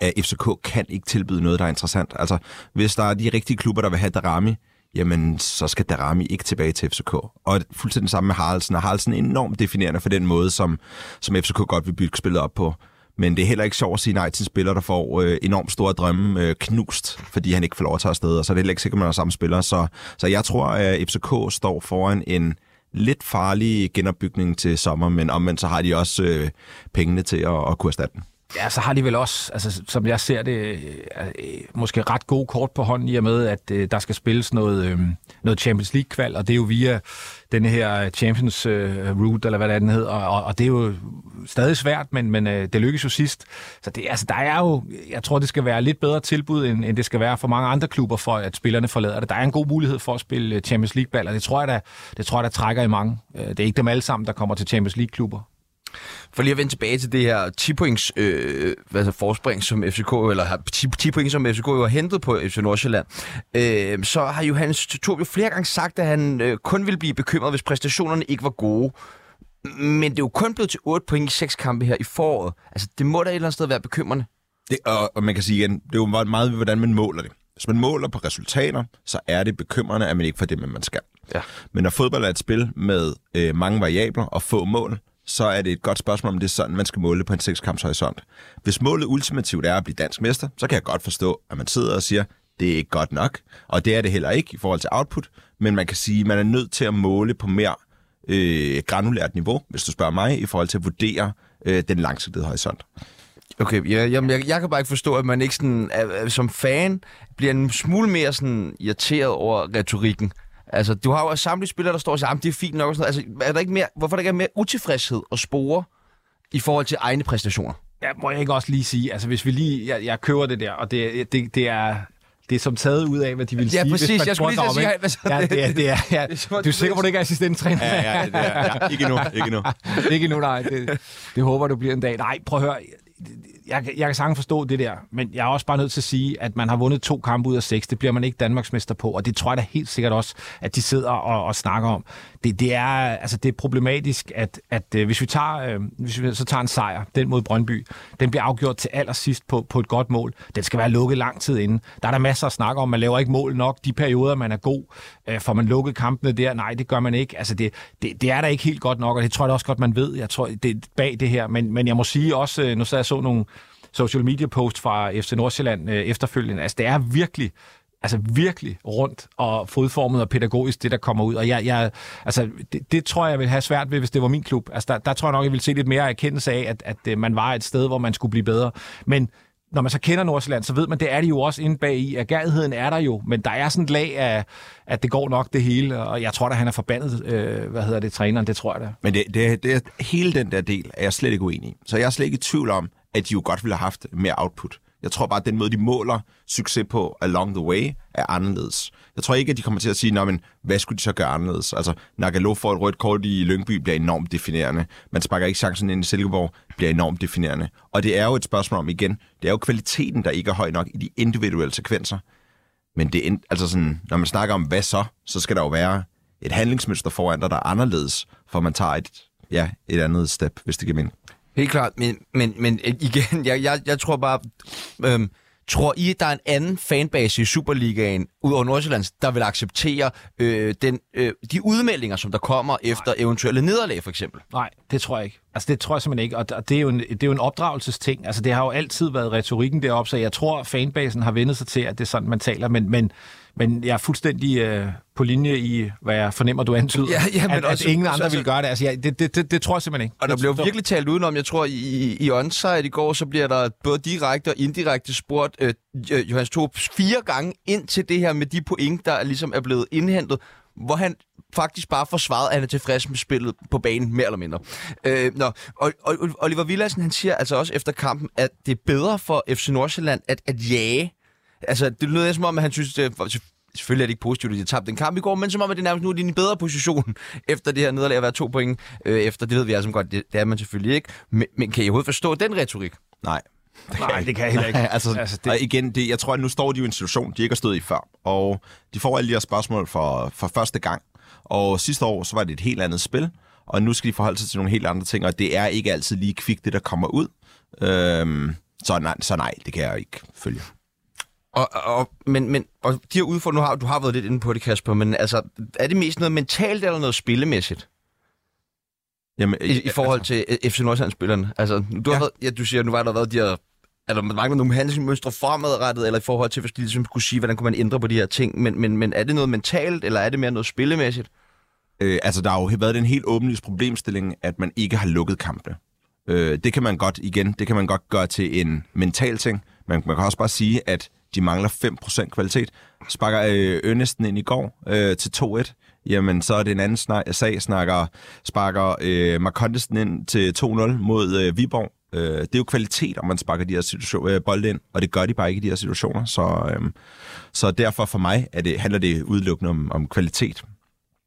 at FCK kan ikke tilbyde noget, der er interessant. Altså, hvis der er de rigtige klubber, der vil have Darami, jamen så skal Darami ikke tilbage til FCK. Og fuldstændig samme med Haraldsen. Og Haraldsen er enormt definerende for den måde, som, som FCK godt vil bygge spillet op på. Men det er heller ikke sjovt at sige nej til en spiller, der får øh, enormt store drømme øh, knust, fordi han ikke får lov at tage afsted. Og så er det heller ikke sikkert, at man er samme spiller. Så, så jeg tror, at FCK står foran en lidt farlig genopbygning til sommer, men omvendt så har de også øh, pengene til at, at kunne erstatte den. Ja, så har de vel også, altså, som jeg ser det, øh, øh, måske ret gode kort på hånden i og med, at øh, der skal spilles noget, øh, noget Champions League-kval, og det er jo via den her Champions øh, Route, eller hvad det den hedder, og, og det er jo stadig svært, men, men øh, det lykkes jo sidst. Så det, altså, der er jo, jeg tror, det skal være lidt bedre tilbud, end, end det skal være for mange andre klubber, for at spillerne forlader det. Der er en god mulighed for at spille øh, Champions League-ball, og det tror jeg, der, det tror jeg, der trækker i mange. Det er ikke dem alle sammen, der kommer til Champions League-klubber. For lige at vende tilbage til det her 10 points øh, altså forspring, som FCK, eller 10, 10 point, som FCK jo har hentet på FC Nordsjælland, øh, så har Johannes Torb jo flere gange sagt, at han øh, kun ville blive bekymret, hvis præstationerne ikke var gode. Men det er jo kun blevet til 8 point i seks kampe her i foråret. Altså, det må da et eller andet sted være bekymrende. Det, og, og man kan sige igen, det er jo meget, meget, hvordan man måler det. Hvis man måler på resultater, så er det bekymrende, at man ikke får det, man skal. Ja. Men når fodbold er et spil med øh, mange variabler og få mål, så er det et godt spørgsmål, om det er sådan, man skal måle på en sekskampshorisont. Hvis målet ultimativt er at blive dansk mester, så kan jeg godt forstå, at man sidder og siger, det er ikke godt nok. Og det er det heller ikke i forhold til output, men man kan sige, at man er nødt til at måle på mere øh, granulært niveau, hvis du spørger mig, i forhold til at vurdere øh, den langsigtede horisont. Okay, ja, jeg, jeg, jeg kan bare ikke forstå, at man ikke sådan, uh, som fan bliver en smule mere sådan irriteret over retorikken. Altså, du har jo samtlige spillere, der står og siger, at det er fint nok. Og sådan noget. Altså, er der ikke mere, hvorfor er der ikke er mere utilfredshed og spore i forhold til egne præstationer? Ja, må jeg ikke også lige sige, altså hvis vi lige, jeg, jeg køber det der, og det, det, det er, det er som taget ud af, hvad de vil Ja, sige. præcis. hvis man Jeg skulle lige til at sige, ikke? hvad så- Ja, det er, det er, ja. Du er sikker på, at du ikke er assistenttræner? Ja, ja, det er, ja. Ikke nu, ikke nu. ikke endnu, nej. Det, det håber du bliver en dag. Nej, prøv at høre. Jeg, jeg kan sagtens forstå det der, men jeg er også bare nødt til at sige, at man har vundet to kampe ud af seks. Det bliver man ikke Danmarksmester på, og det tror jeg da helt sikkert også, at de sidder og, og snakker om. Det, det, er, altså, det er problematisk, at, at øh, hvis, vi tager, øh, hvis vi så tager en sejr, den mod Brøndby, den bliver afgjort til allersidst på, på et godt mål. Den skal være lukket lang tid inden. Der er der masser at snakke om. Man laver ikke mål nok. De perioder, man er god, øh, får man lukket kampene der? Nej, det gør man ikke. Altså, det, det, det er da ikke helt godt nok, og det tror jeg da også godt, man ved. Jeg tror, det er bag det her. Men, men jeg må sige også, øh, nu så jeg så nogle social media post fra FC Nordsjælland øh, efterfølgende. Altså, det er virkelig altså virkelig rundt og fodformet og pædagogisk, det der kommer ud. Og jeg, jeg, altså, det, det tror jeg, jeg vil have svært ved, hvis det var min klub. Altså, der, der tror jeg nok, jeg vil se lidt mere erkendelse af, at, at øh, man var et sted, hvor man skulle blive bedre. Men når man så kender Nordsjælland, så ved man, det er det jo også inde bag i. Agerigheden er der jo, men der er sådan et lag af, at det går nok det hele, og jeg tror da, han er forbandet, øh, hvad hedder det, træneren, det tror jeg da. Men det, det, det, hele den der del er jeg slet ikke uenig i. Så jeg er slet ikke i tvivl om, at de jo godt ville have haft mere output. Jeg tror bare, at den måde, de måler succes på along the way, er anderledes. Jeg tror ikke, at de kommer til at sige, men hvad skulle de så gøre anderledes? Altså, Nagalo får et rødt kort i Lyngby, bliver enormt definerende. Man sparker ikke chancen ind i Silkeborg, bliver enormt definerende. Og det er jo et spørgsmål om, igen, det er jo kvaliteten, der ikke er høj nok i de individuelle sekvenser. Men det er, altså sådan, når man snakker om, hvad så, så skal der jo være et handlingsmønster foran dig, der er anderledes, for man tager et, ja, et andet step, hvis det giver mening. Helt klart, men, men, men øh, igen, jeg, jeg, jeg tror bare, øhm, tror I, der er en anden fanbase i Superligaen, ud over Nordsjællands, der vil acceptere øh, den, øh, de udmeldinger, som der kommer efter eventuelle nederlag, for eksempel? Nej, det tror jeg ikke. Altså, det tror jeg simpelthen ikke. Og det er jo en, det er jo en opdragelsesting. Altså, det har jo altid været retorikken deroppe, så jeg tror, fanbasen har vendt sig til, at det er sådan, man taler. Men, men, men jeg er fuldstændig øh, på linje i, hvad jeg fornemmer, du antyder. Ja, ja, men at, også- at ingen andre så- vil gøre det. Altså, jeg, det, det, det, det tror jeg simpelthen ikke. Og der blev virkelig talt udenom. Jeg tror, i, i, i onside i går, så bliver der både direkte og indirekte spurgt øh, Johannes Thorup fire gange ind til det her med de point, der ligesom er blevet indhentet, hvor han faktisk bare forsvaret, at han er tilfreds med spillet på banen, mere eller mindre. Øh, nå, og, og, Oliver Villadsen, han siger altså også efter kampen, at det er bedre for FC Nordsjælland at, at jage. Altså, det lyder som om, at han synes, det er, selvfølgelig er det ikke positivt, at de har tabt den kamp i går, men som om, at det nærmest nu er i en bedre position efter det her nederlag at være to point øh, efter. Det ved vi sammen godt, det, det er man selvfølgelig ikke. Men, men kan I overhovedet forstå den retorik? Nej. Nej, det kan jeg heller ikke. altså, Altså, altså, det... Og igen, det, jeg tror, at nu står de jo i en situation, de ikke har stået i før. Og de får alle de her spørgsmål for, for første gang. Og sidste år, så var det et helt andet spil. Og nu skal de forholde sig til nogle helt andre ting, og det er ikke altid lige kvikt, det der kommer ud. Øhm, så, nej, så nej, det kan jeg ikke følge. Og, og, men, men, og de her udfordringer, nu har, du har været lidt inde på det, Kasper, men altså, er det mest noget mentalt eller noget spillemæssigt Jamen, i, i forhold til øh, FC Nordsjælland-spillerne? Altså, du, har Ja. været, ja, du siger, nu var der været de her er der mangler nogle handlingsmønstre fremadrettet, eller i forhold til, hvis de ligesom kunne sige, hvordan kunne man ændre på de her ting, men, men, men er det noget mentalt, eller er det mere noget spillemæssigt? Øh, altså, der har jo været den helt åbenlyse problemstilling, at man ikke har lukket kampene. Øh, det kan man godt, igen, det kan man godt gøre til en mental ting, men man kan også bare sige, at de mangler 5% kvalitet. Sparker øh, Ønnesten ind i går øh, til 2-1, jamen så er det en anden snak, sag, snakker, sparker øh, Marcondesten ind til 2-0 mod øh, Viborg. Øh, det er jo kvalitet, om man sparker de her situation, øh, bolde ind, og det gør de bare ikke i de her situationer. Så, øh, så derfor for mig er det, handler det udelukkende om, om kvalitet.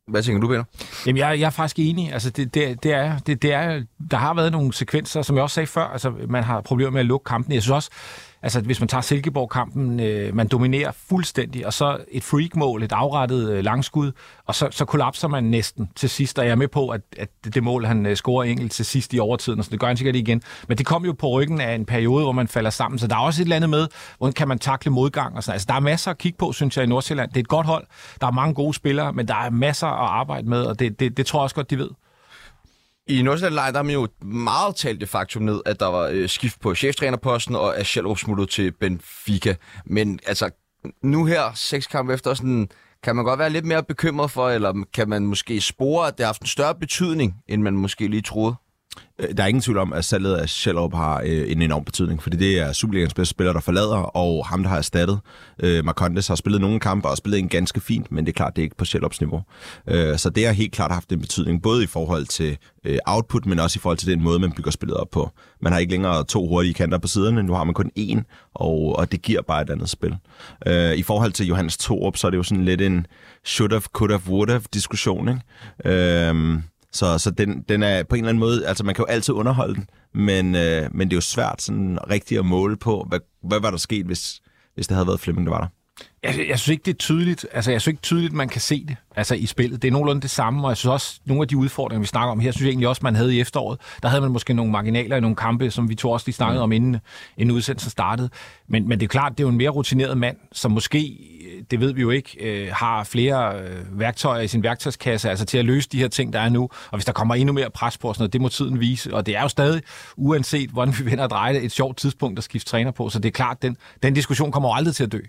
Hvad tænker du, Peter? Jamen, jeg, jeg er faktisk enig. Altså, det, det, det, er, det, det er, der har været nogle sekvenser, som jeg også sagde før, altså, man har problemer med at lukke kampen. Jeg synes også, Altså, hvis man tager Silkeborg-kampen, øh, man dominerer fuldstændig, og så et freak-mål, et afrettet øh, langskud, og så, så kollapser man næsten til sidst, og jeg er med på, at, at det mål, han øh, scorer enkelt til sidst i overtiden, og så det gør han sikkert igen. Men det kom jo på ryggen af en periode, hvor man falder sammen, så der er også et eller andet med, hvordan kan man takle modgang og sådan Altså, der er masser at kigge på, synes jeg, i Nordsjælland. Det er et godt hold, der er mange gode spillere, men der er masser at arbejde med, og det, det, det tror jeg også godt, de ved. I Nordsjælland der har man jo meget talt det faktum ned, at der var øh, skift på cheftrænerposten, og at Sjælrup smuttede til Benfica. Men altså, nu her, seks kampe efter, sådan, kan man godt være lidt mere bekymret for, eller kan man måske spore, at det har haft en større betydning, end man måske lige troede? Øh, der er ingen tvivl om, at salget af Schellerup har øh, en enorm betydning, fordi det er Superligans bedste spiller, der forlader, og ham, der har erstattet. Øh, Marcondes har spillet nogle kampe og spillet en ganske fint, men det er klart, det er ikke på Schellerups niveau. Øh, så det har helt klart haft en betydning, både i forhold til øh, output, men også i forhold til den måde, man bygger spillet op på. Man har ikke længere to hurtige kanter på siderne, nu har man kun én, og, og det giver bare et andet spil. Øh, I forhold til Johannes Torup, så er det jo sådan lidt en should have, could have, would have diskussion, ikke? Øh, så, så den, den er på en eller anden måde, altså man kan jo altid underholde den, men, øh, men det er jo svært sådan rigtigt at måle på, hvad, hvad var der sket, hvis, hvis det havde været Flemming, der var der. Jeg, jeg synes ikke, det er tydeligt. Altså, jeg synes ikke tydeligt, man kan se det altså, i spillet. Det er nogenlunde det samme, og jeg synes også, nogle af de udfordringer, vi snakker om her, synes jeg egentlig også, man havde i efteråret. Der havde man måske nogle marginaler i nogle kampe, som vi to også lige snakkede mm. om, inden, inden udsendelsen startede. Men, men det er klart, det er jo en mere rutineret mand, som måske, det ved vi jo ikke, øh, har flere øh, værktøjer i sin værktøjskasse, altså til at løse de her ting, der er nu. Og hvis der kommer endnu mere pres på sådan noget, det må tiden vise. Og det er jo stadig, uanset hvordan vi vender og drejer det, et sjovt tidspunkt at skifte træner på. Så det er klart, den, den diskussion kommer aldrig til at dø.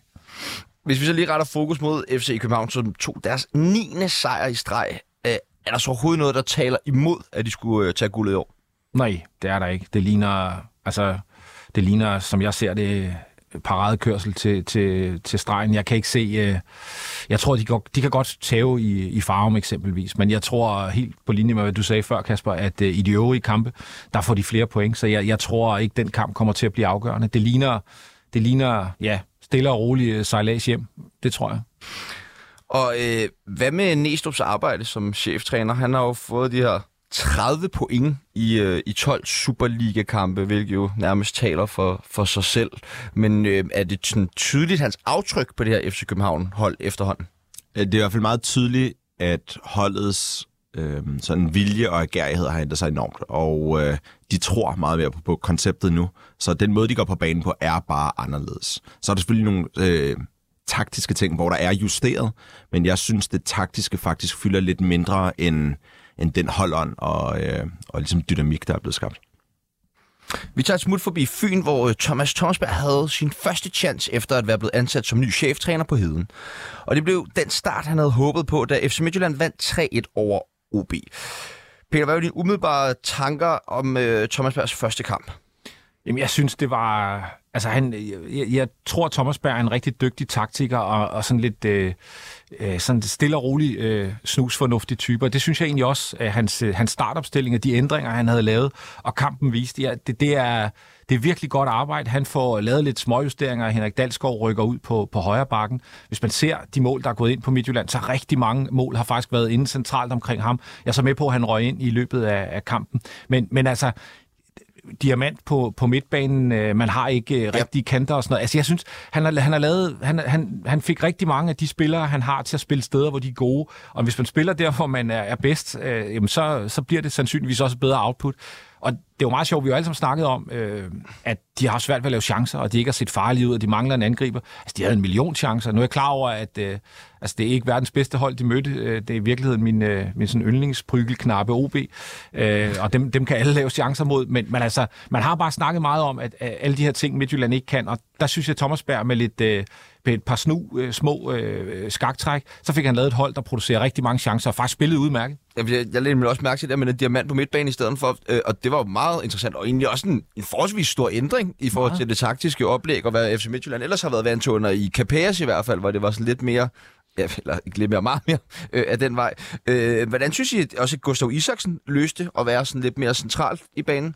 Hvis vi så lige retter fokus mod FC København, som tog deres 9. sejr i streg, øh, er der så overhovedet noget, der taler imod, at de skulle øh, tage guldet i år? Nej, det er der ikke. Det ligner, altså, det ligner, som jeg ser det, paradekørsel til, til, til stregen. Jeg kan ikke se... Øh, jeg tror, de, går, de kan godt tage i, i farven eksempelvis, men jeg tror helt på linje med, hvad du sagde før, Kasper, at øh, i de øvrige kampe, der får de flere point, så jeg, jeg tror ikke, den kamp kommer til at blive afgørende. Det ligner, det ligner ja, stille og roligt øh, sejlads hjem. Det tror jeg. Og øh, hvad med Næstrup's arbejde som cheftræner? Han har jo fået de her 30 point i, øh, i 12 Superliga-kampe, hvilket jo nærmest taler for, for sig selv. Men øh, er det sådan tydeligt hans aftryk på det her FC København-hold efterhånden? Det er i hvert fald meget tydeligt, at holdets øh, sådan vilje og agerighed har ændret sig enormt, og øh, de tror meget mere på, på konceptet nu. Så den måde, de går på banen på, er bare anderledes. Så er der selvfølgelig nogle øh, taktiske ting, hvor der er justeret, men jeg synes, det taktiske faktisk fylder lidt mindre end, end den holdånd og, øh, og ligesom dynamik, der er blevet skabt. Vi tager et smut forbi Fyn, hvor øh, Thomas Thomsberg havde sin første chance efter at være blevet ansat som ny cheftræner på Heden. Og det blev den start, han havde håbet på, da FC Midtjylland vandt 3-1 over OB. Peter, hvad er dine umiddelbare tanker om øh, Thomas Bergs første kamp? Jamen, jeg synes, det var... Altså, han, jeg, jeg tror, Thomas Berg er en rigtig dygtig taktiker og, og sådan lidt øh, øh sådan stille og rolig øh, snusfornuftig type. Og det synes jeg egentlig også, at hans, øh, hans startopstilling og de ændringer, han havde lavet, og kampen viste, ja, det, det er det er virkelig godt arbejde. Han får lavet lidt småjusteringer, og Henrik Dalsgaard rykker ud på, på højre bakken. Hvis man ser de mål, der er gået ind på Midtjylland, så rigtig mange mål har faktisk været inde centralt omkring ham. Jeg er så med på, at han røg ind i løbet af, af kampen. Men, men altså, diamant på, på midtbanen. Øh, man har ikke øh, rigtige kanter og sådan noget. Altså, jeg synes, han har, han har lavet... Han, han, han fik rigtig mange af de spillere, han har til at spille steder, hvor de er gode. Og hvis man spiller der, hvor man er, er bedst, øh, jamen så, så bliver det sandsynligvis også bedre output. Og det er jo meget sjovt, vi har alle sammen snakket om, øh, at de har svært ved at lave chancer, og de ikke har set farlige ud, og de mangler en angriber. Altså, de havde en million chancer. Nu er jeg klar over, at øh, altså, det er ikke verdens bedste hold, de mødte. Øh, det er i virkeligheden min, øh, min sådan yndlingsprygelknappe OB, øh, og dem, dem kan alle lave chancer mod. Men, men altså, man har bare snakket meget om, at, at alle de her ting, Midtjylland ikke kan, og der synes jeg, Thomas Berg med lidt... Øh, med et par snu, øh, små øh, skaktræk, så fik han lavet et hold, der producerer rigtig mange chancer, og faktisk spillede udmærket. Jeg, jeg, jeg mig også mærke til det med en diamant på midtbanen i stedet for, øh, og det var jo meget interessant, og egentlig også en, en forholdsvis stor ændring i forhold ja. til det taktiske oplæg, og hvad FC Midtjylland ellers har været vant til under i Capers i hvert fald, hvor det var sådan lidt mere ja, eller ikke lidt mere, meget mere øh, af den vej. Øh, hvordan synes I også, at Gustav Isaksen løste at være sådan lidt mere centralt i banen?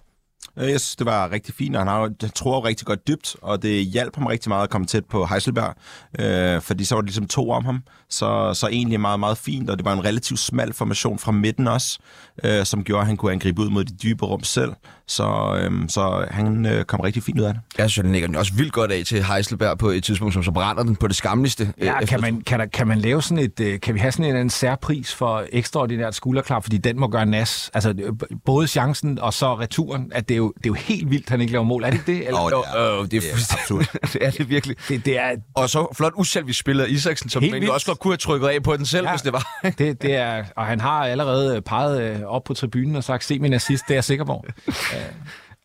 Øh, Jeg synes, det var rigtig fint, og han, har, han tror rigtig godt dybt, og det hjalp ham rigtig meget at komme tæt på Heiselberg, øh, fordi så var det ligesom to om ham, så, så egentlig meget, meget fint, og det var en relativt smal formation fra midten også, øh, som gjorde, at han kunne angribe ud mod de dybe rum selv, så, øh, så han øh, kom rigtig fint ud af det. Jeg synes, den ligger den også vildt godt af til Heiselberg på et tidspunkt, som så brænder den på det skamligste. øh, Ja, efter- kan man, kan, der, kan man lave sådan et, øh, kan vi have sådan en, eller anden særpris for ekstraordinært skulderklap, fordi den må gøre nas, altså øh, både chancen og så returen, at det er jo, det er jo helt vildt, han ikke laver mål. Er det ikke det? Eller? Åh, Jo, det er- øh, det er det er fuldstændig... det er det virkelig. Det, det er, Og så flot uselvisk spiller Isaksen, som vildt. også godt kunne have trykket af på den selv, ja. Hvis det var. det, det er, og han har allerede peget øh, op på tribunen og sagt, se min assist, det er jeg sikker på.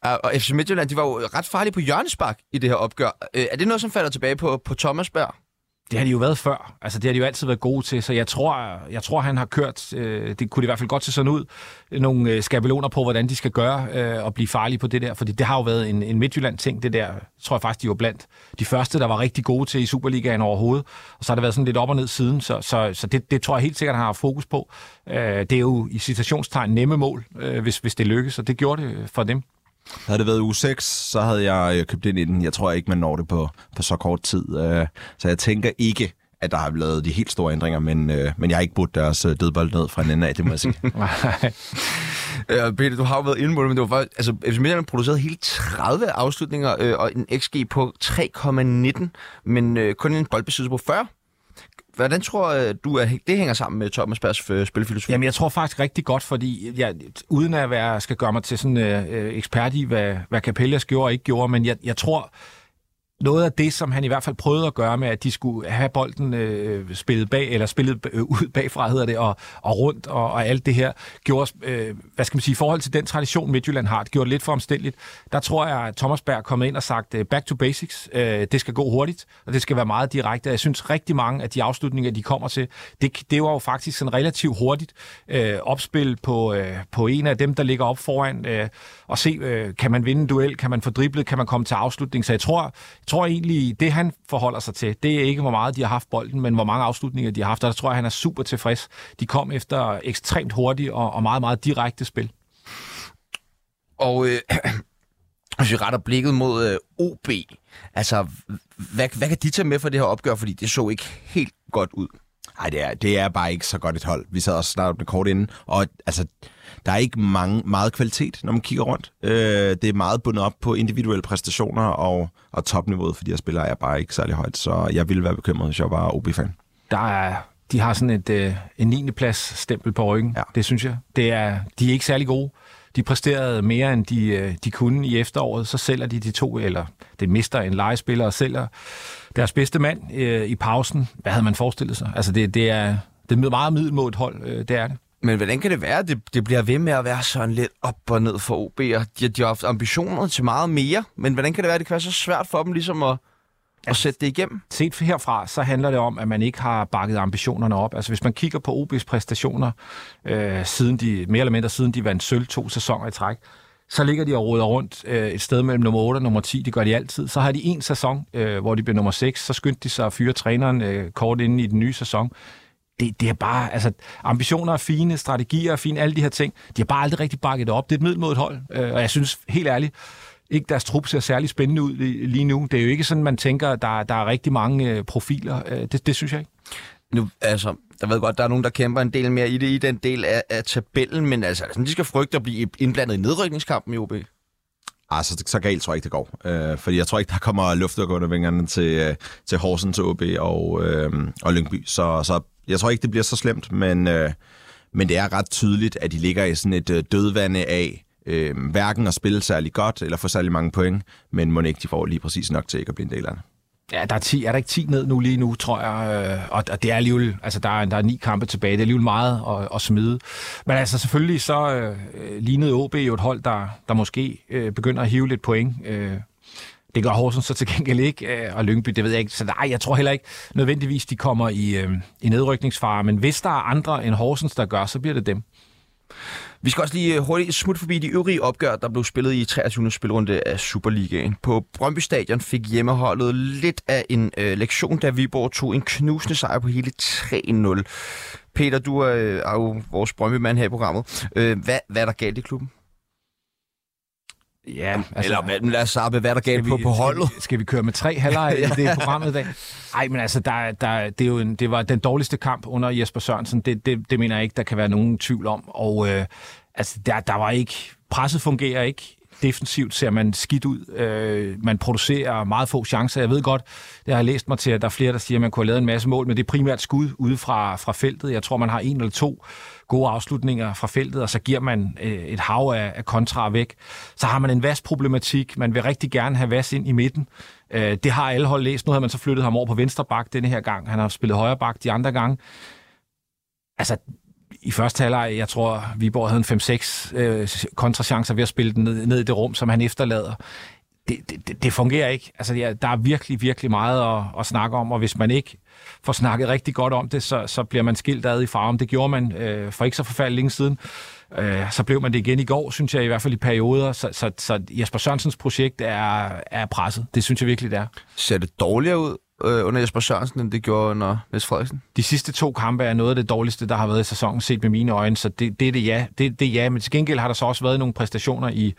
Og og FC Midtjylland, de var jo ret farlige på hjørnespark i det her opgør. Øh, Er det noget, som falder tilbage på, på Thomas Berg? Det har de jo været før. Altså, det har de jo altid været gode til, så jeg tror, jeg tror han har kørt, øh, det kunne det i hvert fald godt se sådan ud, nogle øh, skabeloner på, hvordan de skal gøre øh, og blive farlige på det der, fordi det har jo været en, en Midtjylland-ting, det der, tror jeg faktisk, de var blandt de første, der var rigtig gode til i Superligaen overhovedet, og så har det været sådan lidt op og ned siden, så, så, så det, det tror jeg helt sikkert, han har fokus på. Øh, det er jo i citationstegn nemme mål, øh, hvis, hvis det lykkes, og det gjorde det for dem. Havde det været uge 6, så havde jeg øh, købt ind i den. Jeg tror ikke, man når det på, på så kort tid. øh, Så jeg tænker ikke, at der har lavet de helt store ændringer, men, øh, men jeg har ikke brudt deres øh, dødbold ned fra en ende af, det må jeg sige. Øh, Peter, du har jo været inde på det, men det var faktisk, altså, FC Midtjylland producerede hele 30 afslutninger øh, og en XG på 3,19, men øh, kun en boldbesiddelse på 40. Hvordan tror øh, du, at det hænger sammen med Thomas Bergs øh, spilfilosofi? Jamen, jeg tror faktisk rigtig godt, fordi jeg, uden at være, skal gøre mig til sådan øh, øh ekspert i, hvad, hvad Capellas gjorde og ikke gjorde, men jeg, jeg tror, noget af det, som han i hvert fald prøvede at gøre med, at de skulle have bolden øh, spillet bag, eller spillet øh, ud bagfra, hedder det, og, og rundt, og, og alt det her, gjorde, øh, hvad skal man sige, i forhold til den tradition, Midtjylland har, det gjorde det lidt for omstændeligt. Der tror jeg, at Thomas Berg er kommet ind og sagt, øh, back to basics, øh, det skal gå hurtigt, og det skal være meget direkte. Jeg synes rigtig mange af de afslutninger, de kommer til, det, det var jo faktisk en relativt hurtigt øh, opspil på, øh, på en af dem, der ligger op foran, øh, og se, øh, kan man vinde en duel, kan man få driblet, kan man komme til afslutning. Så jeg tror, tror egentlig, det han forholder sig til, det er ikke, hvor meget de har haft bolden, men hvor mange afslutninger de har haft, og der tror jeg, han er super tilfreds. De kom efter ekstremt hurtigt og, og meget, meget direkte spil. Og øh, hvis vi retter blikket mod øh, OB, altså, hvad, hvad kan de tage med for det her opgør? Fordi det så ikke helt godt ud. Nej, det er, det er bare ikke så godt et hold. Vi sad også snart med kort inden, og altså, der er ikke mange, meget kvalitet, når man kigger rundt. Øh, det er meget bundet op på individuelle præstationer og, og topniveauet, for de her spillere er bare ikke særlig højt, så jeg ville være bekymret, hvis jeg var OB-fan. Der er, de har sådan et øh, en 9. plads stempel på ryggen, ja. det synes jeg. Det er, de er ikke særlig gode. De præsterede mere, end de, øh, de kunne i efteråret. Så sælger de de to, eller det mister en legespiller og sælger deres bedste mand øh, i pausen. Hvad havde man forestillet sig? Altså, det, det er det er meget middelmådet hold, øh, det er det. Men hvordan kan det være, at det, det bliver ved med at være sådan lidt op og ned for OB? Og de, de har haft ambitioner til meget mere, men hvordan kan det være, at det kan være så svært for dem ligesom at, at sætte det igennem? set herfra, så handler det om, at man ikke har bakket ambitionerne op. Altså hvis man kigger på OB's præstationer, øh, siden de, mere eller mindre siden de vandt sølv to sæsoner i træk, så ligger de og roder rundt øh, et sted mellem nummer 8 og nummer 10. Det gør de altid. Så har de en sæson, øh, hvor de bliver nummer 6. Så skyndte de sig at fyre træneren øh, kort inden i den nye sæson. Det, det er bare, altså, ambitioner er fine, strategier er fine, alle de her ting. De har bare aldrig rigtig bakket det op. Det er et middelmodigt hold, øh, og jeg synes helt ærligt, ikke deres trup ser særlig spændende ud li- lige nu. Det er jo ikke sådan, man tænker, at der, der er rigtig mange øh, profiler. Øh, det, det synes jeg ikke. Nu, altså, der ved godt, der er nogen, der kæmper en del mere i det, i den del af, af tabellen, men altså, sådan, de skal frygte at blive indblandet i nedrykningskampen i OB. Ah, så, så galt tror jeg ikke, det går. Øh, fordi jeg tror ikke, der kommer luft under vingerne til, øh, til Horsens, til OB og, øh, og Lyngby. Så, så jeg tror ikke, det bliver så slemt, men, øh, men det er ret tydeligt, at de ligger i sådan et øh, dødvande af øh, hverken at spille særlig godt eller få særlig mange point, men må ikke de får lige præcis nok til ikke at blive en del af det. Ja, der er, 10, er der ikke 10 ned nu lige nu, tror jeg. Øh, og, og det er alligevel, altså der er, der er ni kampe tilbage. Det er alligevel meget at, at smide. Men altså selvfølgelig så øh, lignede OB jo et hold, der, der måske øh, begynder at hive lidt point. Øh, det gør Horsens så til gengæld ikke, øh, og Lyngby, det ved jeg ikke. Så nej, jeg tror heller ikke nødvendigvis, de kommer i, øh, i nedrykningsfare. Men hvis der er andre end Horsens, der gør, så bliver det dem. Vi skal også lige øh, hurtigt smutte forbi de øvrige opgør, der blev spillet i 23. spilrunde af Superligaen. På Brøndby Stadion fik hjemmeholdet lidt af en øh, lektion, da Viborg tog en knusende sejr på hele 3-0. Peter, du er, øh, er jo vores Brøndby-mand her i programmet. Øh, hvad, hvad er der galt i klubben? Ja, Altså, Eller hvad- lad os sappe, hvad der galt på, på holdet. Skal vi, skal vi køre med tre halvleje i det programmet i dag? Nej, men altså, der, der, det, er jo en, det var den dårligste kamp under Jesper Sørensen. Det, det, det mener jeg ikke, der kan være nogen tvivl om. Og øh, altså, der, der var ikke... Presset fungerer ikke. Defensivt ser man skidt ud. Øh, man producerer meget få chancer. Jeg ved godt, det har jeg læst mig til, at der er flere, der siger, at man kunne have lavet en masse mål, men det er primært skud ude fra, fra feltet. Jeg tror, man har en eller to gode afslutninger fra feltet, og så giver man øh, et hav af, af kontra væk. Så har man en vas-problematik. Man vil rigtig gerne have vas ind i midten. Øh, det har alle hold læst. Nu har man så flyttet ham over på venstre bak denne her gang. Han har spillet højre bak de andre gange. Altså, i første halvleg, jeg tror, Viborg havde en 5-6 øh, kontrachancer ved at spille den ned, ned i det rum, som han efterlader. Det, det, det, fungerer ikke. Altså, ja, der er virkelig, virkelig meget at, at snakke om, og hvis man ikke får snakket rigtig godt om det, så, så bliver man skilt ad i farven. Det gjorde man øh, for ikke så forfærdeligt længe siden. Øh, så blev man det igen i går, synes jeg, i hvert fald i perioder. Så, så, så Jesper Sørensens projekt er, er presset. Det synes jeg virkelig, det er. Ser det dårligere ud øh, under Jesper Sørensen, end det gjorde under Niels Frederiksen? De sidste to kampe er noget af det dårligste, der har været i sæsonen, set med mine øjne, så det, det er det ja. Det, det ja, men til gengæld har der så også været nogle præstationer i,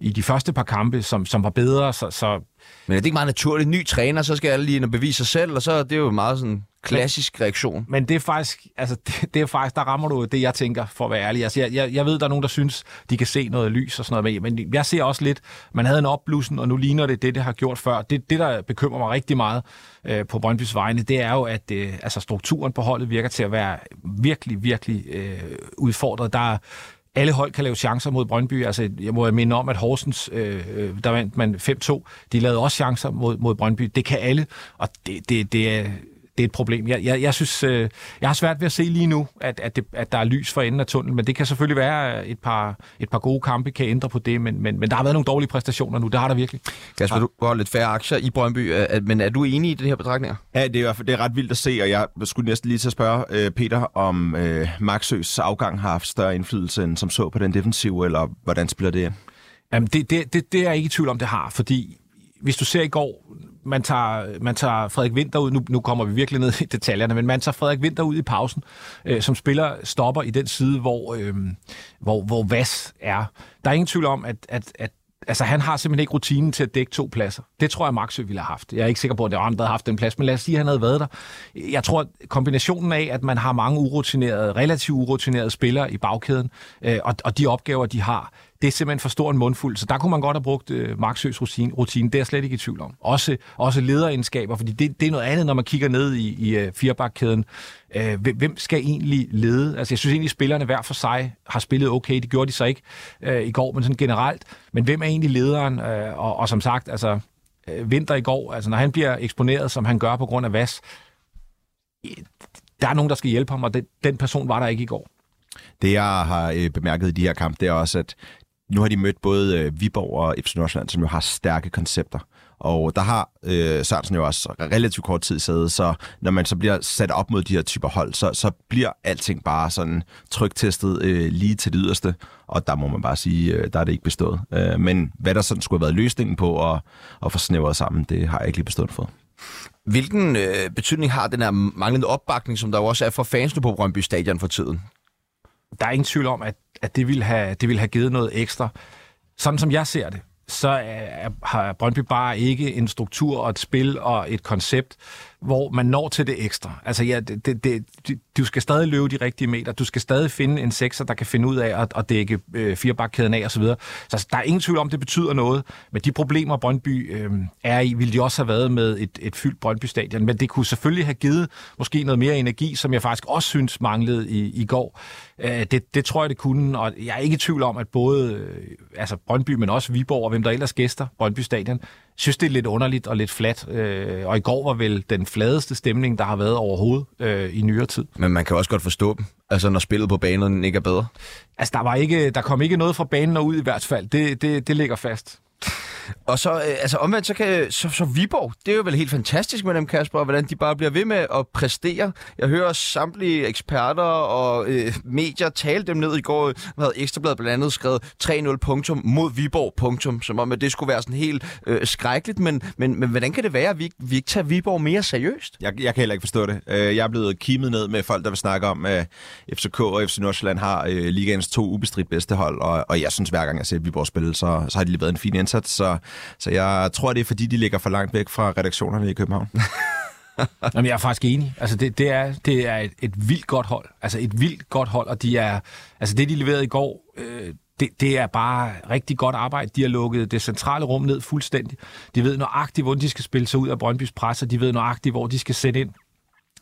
i de første par kampe, som, som var bedre, så, så Men er det ikke meget naturligt? Ny træner, så skal alle lige ind og bevise sig selv, og så er det jo meget sådan klassisk reaktion. Men det er faktisk, altså, det, det er faktisk, der rammer du det, jeg tænker, for at være ærlig. Altså, jeg, jeg, jeg ved, der er nogen, der synes, de kan se noget lys og sådan noget, men men jeg ser også lidt, man havde en opblussen, og nu ligner det det, det har gjort før. Det, det der bekymrer mig rigtig meget øh, på Brøndbys vegne, det er jo, at øh, altså, strukturen på holdet virker til at være virkelig, virkelig øh, udfordret. Der er alle hold kan lave chancer mod Brøndby. Altså, jeg må minde om, at Horsens, øh, øh der vandt man 5-2. De lavede også chancer mod, mod Brøndby. Det kan alle, og det, det, det er det er et problem. Jeg, jeg, jeg synes, øh, jeg har svært ved at se lige nu, at, at, det, at der er lys for enden af tunnelen, men det kan selvfølgelig være, at et par, et par gode kampe kan ændre på det, men, men, men der har været nogle dårlige præstationer nu, det har der virkelig. Kasper, du har lidt færre aktier i Brøndby, øh, øh, men er du enig i de her betragtninger? Ja, det er i hvert fald det er ret vildt at se, og jeg skulle næsten lige til at spørge øh, Peter, om øh, Maxøs afgang har haft større indflydelse end som så på den defensive, eller hvordan spiller det? Jamen, det, det, det, det er jeg ikke i tvivl om, det har, fordi hvis du ser i går, man tager, man tager Frederik Winter ud, nu, nu kommer vi virkelig ned i detaljerne, men man tager Frederik Winter ud i pausen, øh, som spiller stopper i den side, hvor, øh, hvor, hvor Vas er. Der er ingen tvivl om, at, at, at altså, han har simpelthen ikke rutinen til at dække to pladser. Det tror jeg, Maxø ville have haft. Jeg er ikke sikker på, at det var andre, der havde haft den plads, men lad os sige, at han havde været der. Jeg tror, at kombinationen af, at man har mange urutinerede, relativt urutinerede spillere i bagkæden, øh, og, og de opgaver, de har, det er simpelthen for stor en mundfuld. Så der kunne man godt have brugt øh, Maxøs rutine, rutine. Det er jeg slet ikke i tvivl om. Også, også lederegenskaber, fordi det, det er noget andet, når man kigger ned i, i øh, firebakkæden. Øh, hvem, hvem skal egentlig lede? Altså, jeg synes egentlig, at spillerne hver for sig har spillet okay. Det gjorde de så ikke øh, i går, men sådan generelt. Men hvem er egentlig lederen? Øh, og, og som sagt, altså, øh, Vinter i går, altså når han bliver eksponeret, som han gør på grund af VAS, der er nogen, der skal hjælpe ham, og den, den person var der ikke i går. Det, jeg har øh, bemærket i de her kampe, det er også, at nu har de mødt både øh, Viborg og FC Nordsjælland, som jo har stærke koncepter. Og der har øh, Sørensen jo også relativt kort tid siddet, så når man så bliver sat op mod de her typer hold, så, så bliver alting bare sådan trygtestet øh, lige til det yderste, og der må man bare sige, øh, der er det ikke bestået. Øh, men hvad der sådan skulle have været løsningen på at, at få snævret sammen, det har jeg ikke lige bestået for. Hvilken øh, betydning har den her manglende opbakning, som der jo også er for fansene på Brøndby Stadion for tiden? Der er ingen tvivl om, at, at det, ville have, det ville have givet noget ekstra. Sådan som jeg ser det, så er, har Brøndby bare ikke en struktur og et spil og et koncept, hvor man når til det ekstra. Altså ja, det, det, det, du skal stadig løbe de rigtige meter. Du skal stadig finde en sekser, der kan finde ud af at, at dække øh, firebakkæden af osv. Så, så altså, der er ingen tvivl om, det betyder noget. Men de problemer, Brøndby øh, er i, ville de også have været med et, et fyldt Brøndby-stadion. Men det kunne selvfølgelig have givet måske noget mere energi, som jeg faktisk også synes manglede i, i går. Øh, det, det tror jeg, det kunne. Og jeg er ikke i tvivl om, at både øh, altså Brøndby, men også Viborg og hvem der ellers gæster Brøndby Stadion, synes, det er lidt underligt og lidt fladt. Øh, og i går var vel den fladeste stemning, der har været overhovedet øh, i nyere tid. Men man kan også godt forstå dem, altså når spillet på banen ikke er bedre. Altså, der, var ikke, der kom ikke noget fra banen og ud i hvert fald. Det, det, det ligger fast. Og så, øh, altså omvendt, så kan så, så Viborg, det er jo vel helt fantastisk med dem, Kasper, hvordan de bare bliver ved med at præstere. Jeg hører samtlige eksperter og øh, medier tale dem ned i går, hvad Ekstrabladet blandt andet skrevet 3-0 punktum mod Viborg punktum, som om at det skulle være sådan helt øh, skrækkeligt, men, men, men hvordan kan det være, at vi, vi ikke tager Viborg mere seriøst? Jeg, jeg kan heller ikke forstå det. Øh, jeg er blevet kimet ned med folk, der vil snakke om, at øh, FCK og FC Nordsjælland har øh, ligaens to ubestridt bedste hold, og, og jeg synes, hver gang jeg ser Viborg spille, så, så har de lige været en fin indsats. Så, så jeg tror, det er fordi, de ligger for langt væk fra redaktionerne i København. Jamen, jeg er faktisk enig. Altså, det, det er, det er et, et vildt godt hold. Altså, et vildt godt hold, og de er... Altså, det, de leverede i går, øh, det, det er bare rigtig godt arbejde. De har lukket det centrale rum ned fuldstændig. De ved nøjagtigt, hvordan de skal spille sig ud af Brøndbys pres, og de ved nøjagtigt, hvor de skal sætte ind.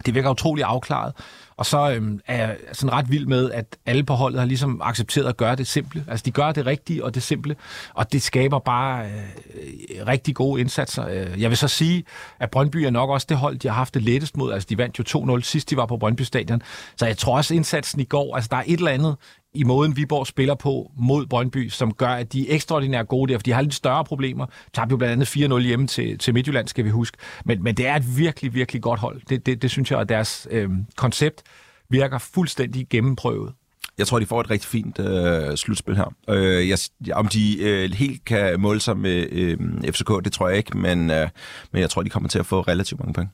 Det virker utrolig afklaret. Og så øhm, er jeg sådan ret vild med, at alle på holdet har ligesom accepteret at gøre det simple. Altså, de gør det rigtige og det simple, og det skaber bare øh, rigtig gode indsatser. Øh, jeg vil så sige, at Brøndby er nok også det hold, de har haft det lettest mod. Altså, de vandt jo 2-0 sidst, de var på Brøndby Stadion. Så jeg tror også, indsatsen i går, altså der er et eller andet i måden, Viborg spiller på mod Brøndby, som gør, at de er ekstraordinært gode der, for de har lidt større problemer. Tabte jo blandt andet 4-0 hjemme til, til Midtjylland, skal vi huske. Men, men det er et virkelig, virkelig godt hold. Det, det, det synes jeg, at deres øh, koncept virker fuldstændig gennemprøvet. Jeg tror, de får et rigtig fint øh, slutspil her. Øh, jeg, om de øh, helt kan måle sig med øh, FCK, det tror jeg ikke, men, øh, men jeg tror, de kommer til at få relativt mange point.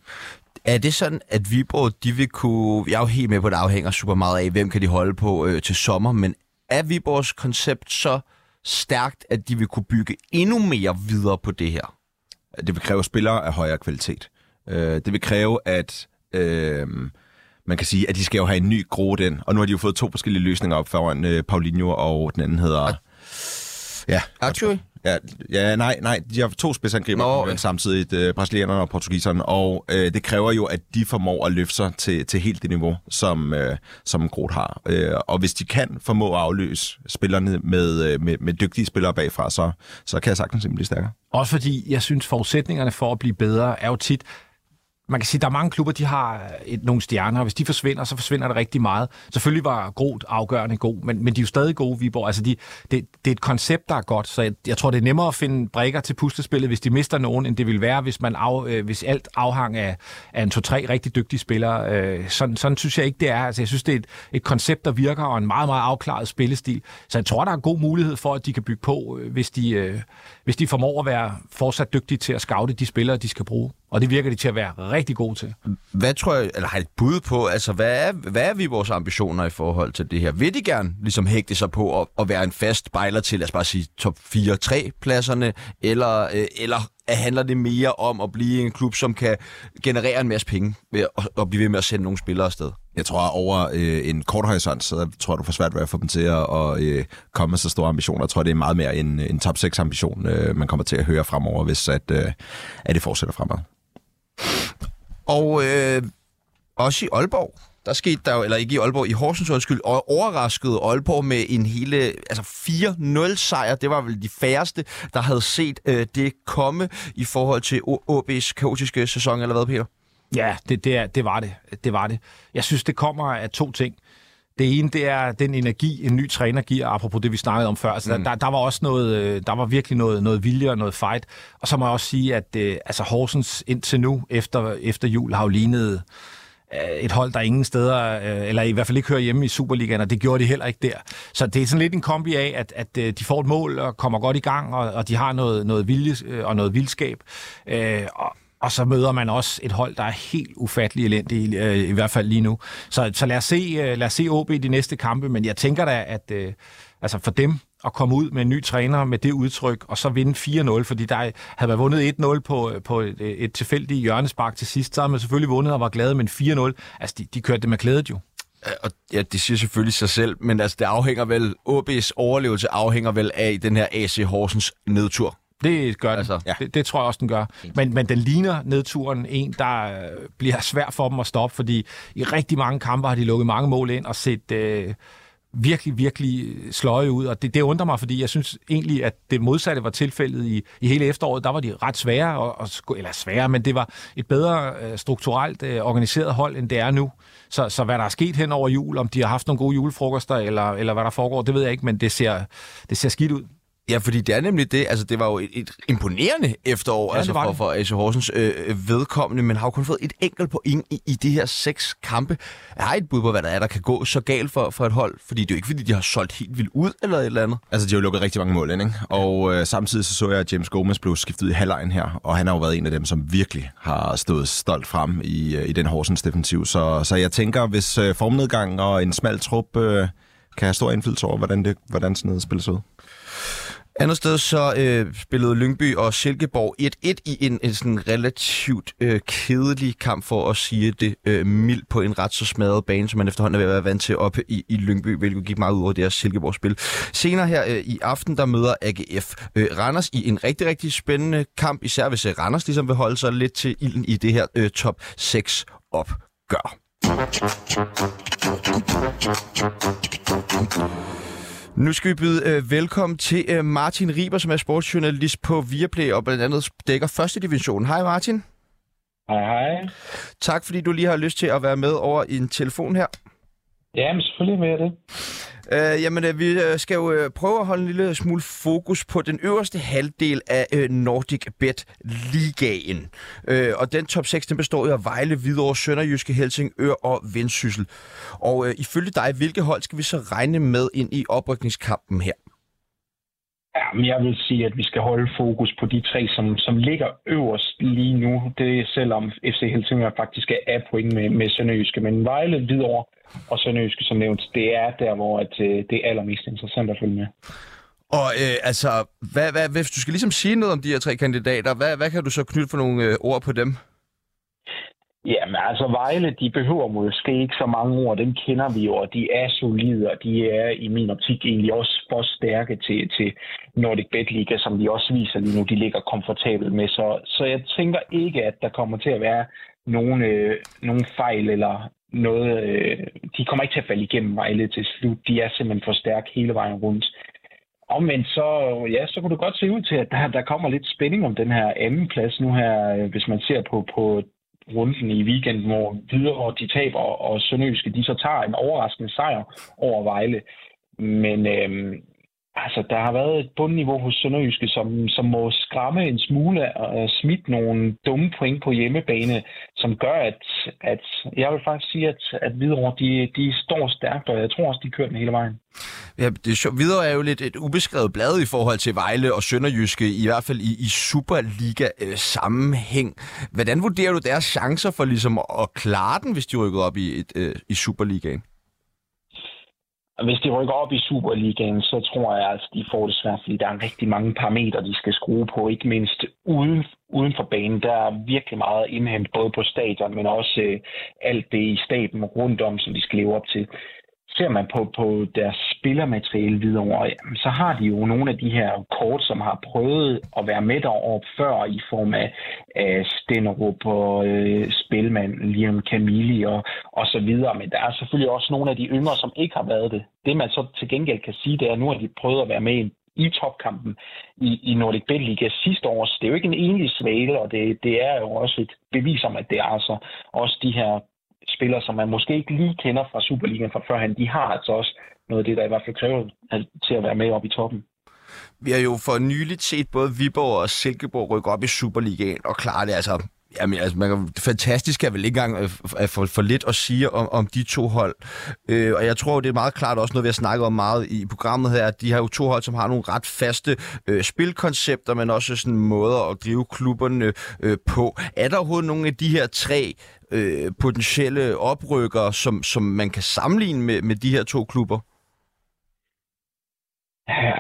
Er det sådan, at Viborg, de vil kunne... Jeg er jo helt med på, at det afhænger super meget af, hvem kan de holde på øh, til sommer, men er Viborgs koncept så stærkt, at de vil kunne bygge endnu mere videre på det her? Det vil kræve spillere af højere kvalitet. Øh, det vil kræve, at øh, man kan sige, at de skal jo have en ny groet ind. Og nu har de jo fået to forskellige løsninger op foran øh, Paulinho, og den anden hedder... Ja, Archie? Ja, ja, nej, nej, de har to spidsangriber, Nå, ja. samtidig øh, brasilianerne og portugiserne, og øh, det kræver jo, at de formår at løfte sig til, til helt det niveau, som, øh, som Groth har. Øh, og hvis de kan formå at afløse spillerne med, øh, med, med dygtige spillere bagfra, så, så kan jeg sagtens simpelthen blive stærkere. Også fordi, jeg synes, forudsætningerne for at blive bedre er jo tit... Man kan sige, at der er mange klubber, de har øh, et, nogle stjerner, og hvis de forsvinder, så forsvinder det rigtig meget. Selvfølgelig var Groth afgørende god, men, men de er jo stadig gode, Viborg. Altså, de, det, det er et koncept, der er godt, så jeg, jeg tror, det er nemmere at finde brækker til puslespillet, hvis de mister nogen, end det vil være, hvis, man af, øh, hvis alt afhang af, af en to-tre rigtig dygtige spillere. Øh, sådan, sådan synes jeg ikke, det er. Altså, jeg synes, det er et, et koncept, der virker, og en meget, meget afklaret spillestil. Så jeg tror, der er god mulighed for, at de kan bygge på, øh, hvis de, øh, hvis de formår at være fortsat dygtige til at scoute de spillere, de skal bruge. Og det virker de til at være rigtig gode til. Hvad tror jeg, eller har et bud på, altså hvad er, hvad er vi vores ambitioner i forhold til det her? Vil de gerne ligesom hægte sig på at, at være en fast bejler til, lad os bare sige, top 4-3 pladserne, eller, øh, eller handler det mere om at blive en klub, som kan generere en masse penge ved at, at blive ved med at sende nogle spillere afsted? Jeg tror, at over øh, en kort horisont, så tror jeg, du får svært ved at få dem til at og, øh, komme med så store ambitioner. Jeg tror, det er meget mere en, en top 6 ambition, øh, man kommer til at høre fremover, hvis at, øh, at det fortsætter fremad. Og øh, også i Aalborg, der skete der jo, eller ikke i Aalborg, i Horsens undskyld, og overraskede Aalborg med en hele, altså 4-0 sejr. Det var vel de færreste, der havde set øh, det komme i forhold til OB's kaotiske sæson, eller hvad, Peter? Ja, det, det, er, det var det. Det var det. Jeg synes, det kommer af to ting. Det ene, det er den energi, en ny træner giver, apropos det, vi snakkede om før. Altså, mm. der, der, var også noget, øh, der var virkelig noget, noget vilje og noget fight. Og så må jeg også sige, at øh, altså Horsens indtil nu, efter, efter jul, har jo lignet øh, et hold, der ingen steder, eller i hvert fald ikke hører hjemme i Superligaen, og det gjorde de heller ikke der. Så det er sådan lidt en kombi af, at, at de får et mål og kommer godt i gang, og, og de har noget, noget vilje og noget vildskab. Øh, og, og så møder man også et hold, der er helt ufattelig elendigt, øh, i hvert fald lige nu. Så, så lad, os se, øh, lad os se OB i de næste kampe, men jeg tænker da, at øh, altså for dem at komme ud med en ny træner med det udtryk, og så vinde 4-0, fordi der havde været vundet 1-0 på, øh, på et, øh, et tilfældigt hjørnespark til sidst, så havde man selvfølgelig vundet og var glade, men 4-0, altså de, de kørte det med klædet jo. Og ja, det siger selvfølgelig sig selv, men altså det afhænger vel, OB's overlevelse afhænger vel af den her AC Horsens nedtur. Det gør den. Altså, ja. det, det tror jeg også, den gør. Men, men den ligner nedturen en, der øh, bliver svært for dem at stoppe, fordi i rigtig mange kampe har de lukket mange mål ind og set øh, virkelig, virkelig sløje ud. Og det, det undrer mig, fordi jeg synes egentlig, at det modsatte var tilfældet i, i hele efteråret. Der var de ret svære, og, og, eller svære, men det var et bedre øh, strukturelt øh, organiseret hold, end det er nu. Så, så hvad der er sket hen over jul, om de har haft nogle gode julefrokoster, eller, eller hvad der foregår, det ved jeg ikke, men det ser, det ser skidt ud. Ja, fordi det er nemlig det. Altså, det var jo et, et imponerende efterår Ja, altså for, for AC Horsens øh, vedkommende, men har jo kun fået et enkelt point i, i de her seks kampe. Jeg har et bud på, hvad der er, der kan gå så galt for, for et hold, fordi det er jo ikke, fordi de har solgt helt vildt ud eller et eller andet. Altså, de har jo lukket rigtig mange mål ind, ikke? Og øh, samtidig så så jeg, at James Gomez blev skiftet ud i halvlejen her, og han har jo været en af dem, som virkelig har stået stolt frem i, øh, i den Horsens defensiv. Så, så jeg tænker, hvis øh, formnedgang og en smal trup øh, kan have stor indflydelse over, hvordan, det, hvordan sådan noget spilles ud. Andet sted så øh, spillede Lyngby og Silkeborg 1-1 i en, en sådan relativt øh, kedelig kamp, for at sige det øh, mildt, på en ret så smadret bane, som man efterhånden er ved at være vant til op i, i Lyngby, hvilket gik meget ud over det her Silkeborg-spil. Senere her øh, i aften, der møder AGF øh, Randers i en rigtig, rigtig spændende kamp, især hvis øh, Randers ligesom vil holde sig lidt til ilden i det her øh, top 6 opgør. Nu skal vi byde øh, velkommen til øh, Martin Riber, som er sportsjournalist på Viaplay og blandt andet dækker første division. Hej Martin. Hej, hej. Tak fordi du lige har lyst til at være med over i en telefon her. Ja, men selvfølgelig jeg det. Øh, jamen, øh, vi øh, skal jo øh, prøve at holde en lille smule fokus på den øverste halvdel af øh, Nordic Bet Ligaen. Øh, og den top 6, den består jo af Vejle, Hvidovre, Sønderjyske, Helsingør og Vendsyssel. Og øh, ifølge dig, hvilke hold skal vi så regne med ind i oprykningskampen her? Ja, men jeg vil sige, at vi skal holde fokus på de tre, som, som ligger øverst lige nu. Det er selvom FC Helsingør faktisk er af point med, med Sønderjyske. Men Vejle, Hvidovre og Sønderjyske, som nævnt, det er der, hvor at, øh, det er allermest interessant at følge med. Og øh, altså, hvad, hvad, hvis du skal ligesom sige noget om de her tre kandidater, hvad, hvad kan du så knytte for nogle øh, ord på dem? Jamen altså Vejle, de behøver måske ikke så mange ord, dem kender vi jo, og de er solide, og de er i min optik egentlig også for stærke til, til Nordic Bet Liga, som de også viser lige nu, de ligger komfortabelt med. Så, så jeg tænker ikke, at der kommer til at være nogen, øh, nogen fejl eller noget. Øh, de kommer ikke til at falde igennem Vejle til slut. De er simpelthen for stærke hele vejen rundt. Omvendt så, ja, så kunne det godt se ud til, at der, der kommer lidt spænding om den her anden plads nu her, øh, hvis man ser på, på runden i weekenden, hvor Hvidovre de taber, og Sønderjyske de så tager en overraskende sejr over Vejle. Men øh, altså, der har været et bundniveau hos Sønderjyske, som, som må skræmme en smule og smidt nogle dumme point på hjemmebane, som gør, at, at jeg vil faktisk sige, at, at Hvidovre de, de står stærkt, og jeg tror også, de kører den hele vejen. Ja, det er sjovt. Videre er jo lidt et ubeskrevet blad i forhold til Vejle og Sønderjyske, i hvert fald i, i Superliga-sammenhæng. Hvordan vurderer du deres chancer for ligesom at klare den, hvis de rykker op i, et, øh, i Superligaen? Hvis de rykker op i Superligaen, så tror jeg, at de får det svært, fordi der er rigtig mange parametre, de skal skrue på, ikke mindst uden, uden for banen. Der er virkelig meget indhent, både på stadion, men også øh, alt det i staben rundt om, som de skal leve op til. Ser man på, på deres spillermateriale videre, så har de jo nogle af de her kort, som har prøvet at være med deroppe før i form af, af Stenderup og øh, Spilmand, Liam Camilli og, og så videre. Men der er selvfølgelig også nogle af de yngre, som ikke har været det. Det man så til gengæld kan sige, det er, at nu har de prøvet at være med i i topkampen i, i Nordic Bet Liga sidste år. Så det er jo ikke en enlig svale, og det, det er jo også et bevis om, at det er altså også de her spillere, som man måske ikke lige kender fra Superligaen fra førhen, de har altså også noget af det, der i hvert fald kræver til at være med op i toppen. Vi har jo for nyligt set både Viborg og Silkeborg rykke op i Superligaen og klare det altså Jamen, altså, man kan, fantastisk er vel ikke engang øh, at for, for lidt at sige om, om de to hold. Øh, og jeg tror, det er meget klart også noget, vi har snakket om meget i programmet her, at de har jo to hold, som har nogle ret faste øh, spilkoncepter, men også sådan måder at drive klubberne øh, på. Er der overhovedet nogle af de her tre øh, potentielle oprykkere, som, som man kan sammenligne med, med de her to klubber?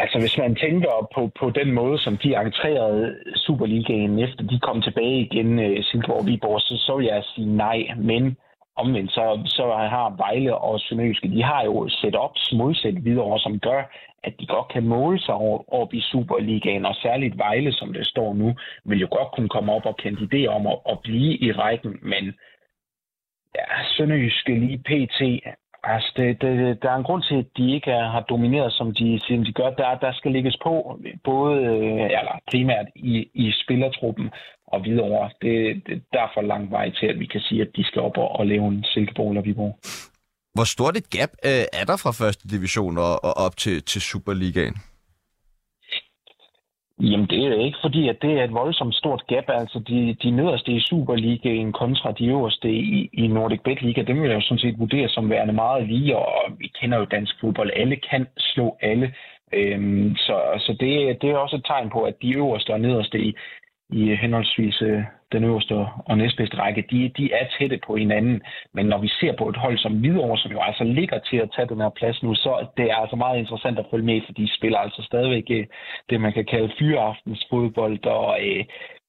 Altså, hvis man tænker på, på den måde, som de entrerede Superligaen, efter de kom tilbage igen, uh, Silkeborg Viborg, så, så vil jeg sige nej. Men omvendt, så, så har Vejle og Sønderjyske, de har jo set op modsat videre, som gør, at de godt kan måle sig op i Superligaen, og særligt Vejle, som det står nu, vil jo godt kunne komme op og kandidere om at, at blive i rækken, men ja, Sønderjyske lige pt. Altså, det, det, der er en grund til, at de ikke er, har domineret, som de, som de gør. Der, der skal lægges på, både øh, eller primært i, i spillertruppen og videre. Det, det, der er for lang vej til, at vi kan sige, at de skal op og, og lave en Silkeborg eller Viborg. Hvor stort et gap øh, er der fra første division og, og op til, til Superligaen? Jamen, det er ikke fordi, at det er et voldsomt stort gap. Altså, de, de nederste i Superligaen kontra de øverste i, i Nordic Bet Liga, dem vil jeg jo sådan set vurdere som værende meget lige, og vi kender jo dansk fodbold. Alle kan slå alle. Øhm, så så det, det er også et tegn på, at de øverste og nederste i, i henholdsvis øh, den øverste og næstbedste række, de, de er tætte på hinanden. Men når vi ser på et hold som Hvidovre, som jo altså ligger til at tage den her plads nu, så det er altså meget interessant at følge med, for de spiller altså stadigvæk øh, det, man kan kalde fyreaftens fodbold, og øh,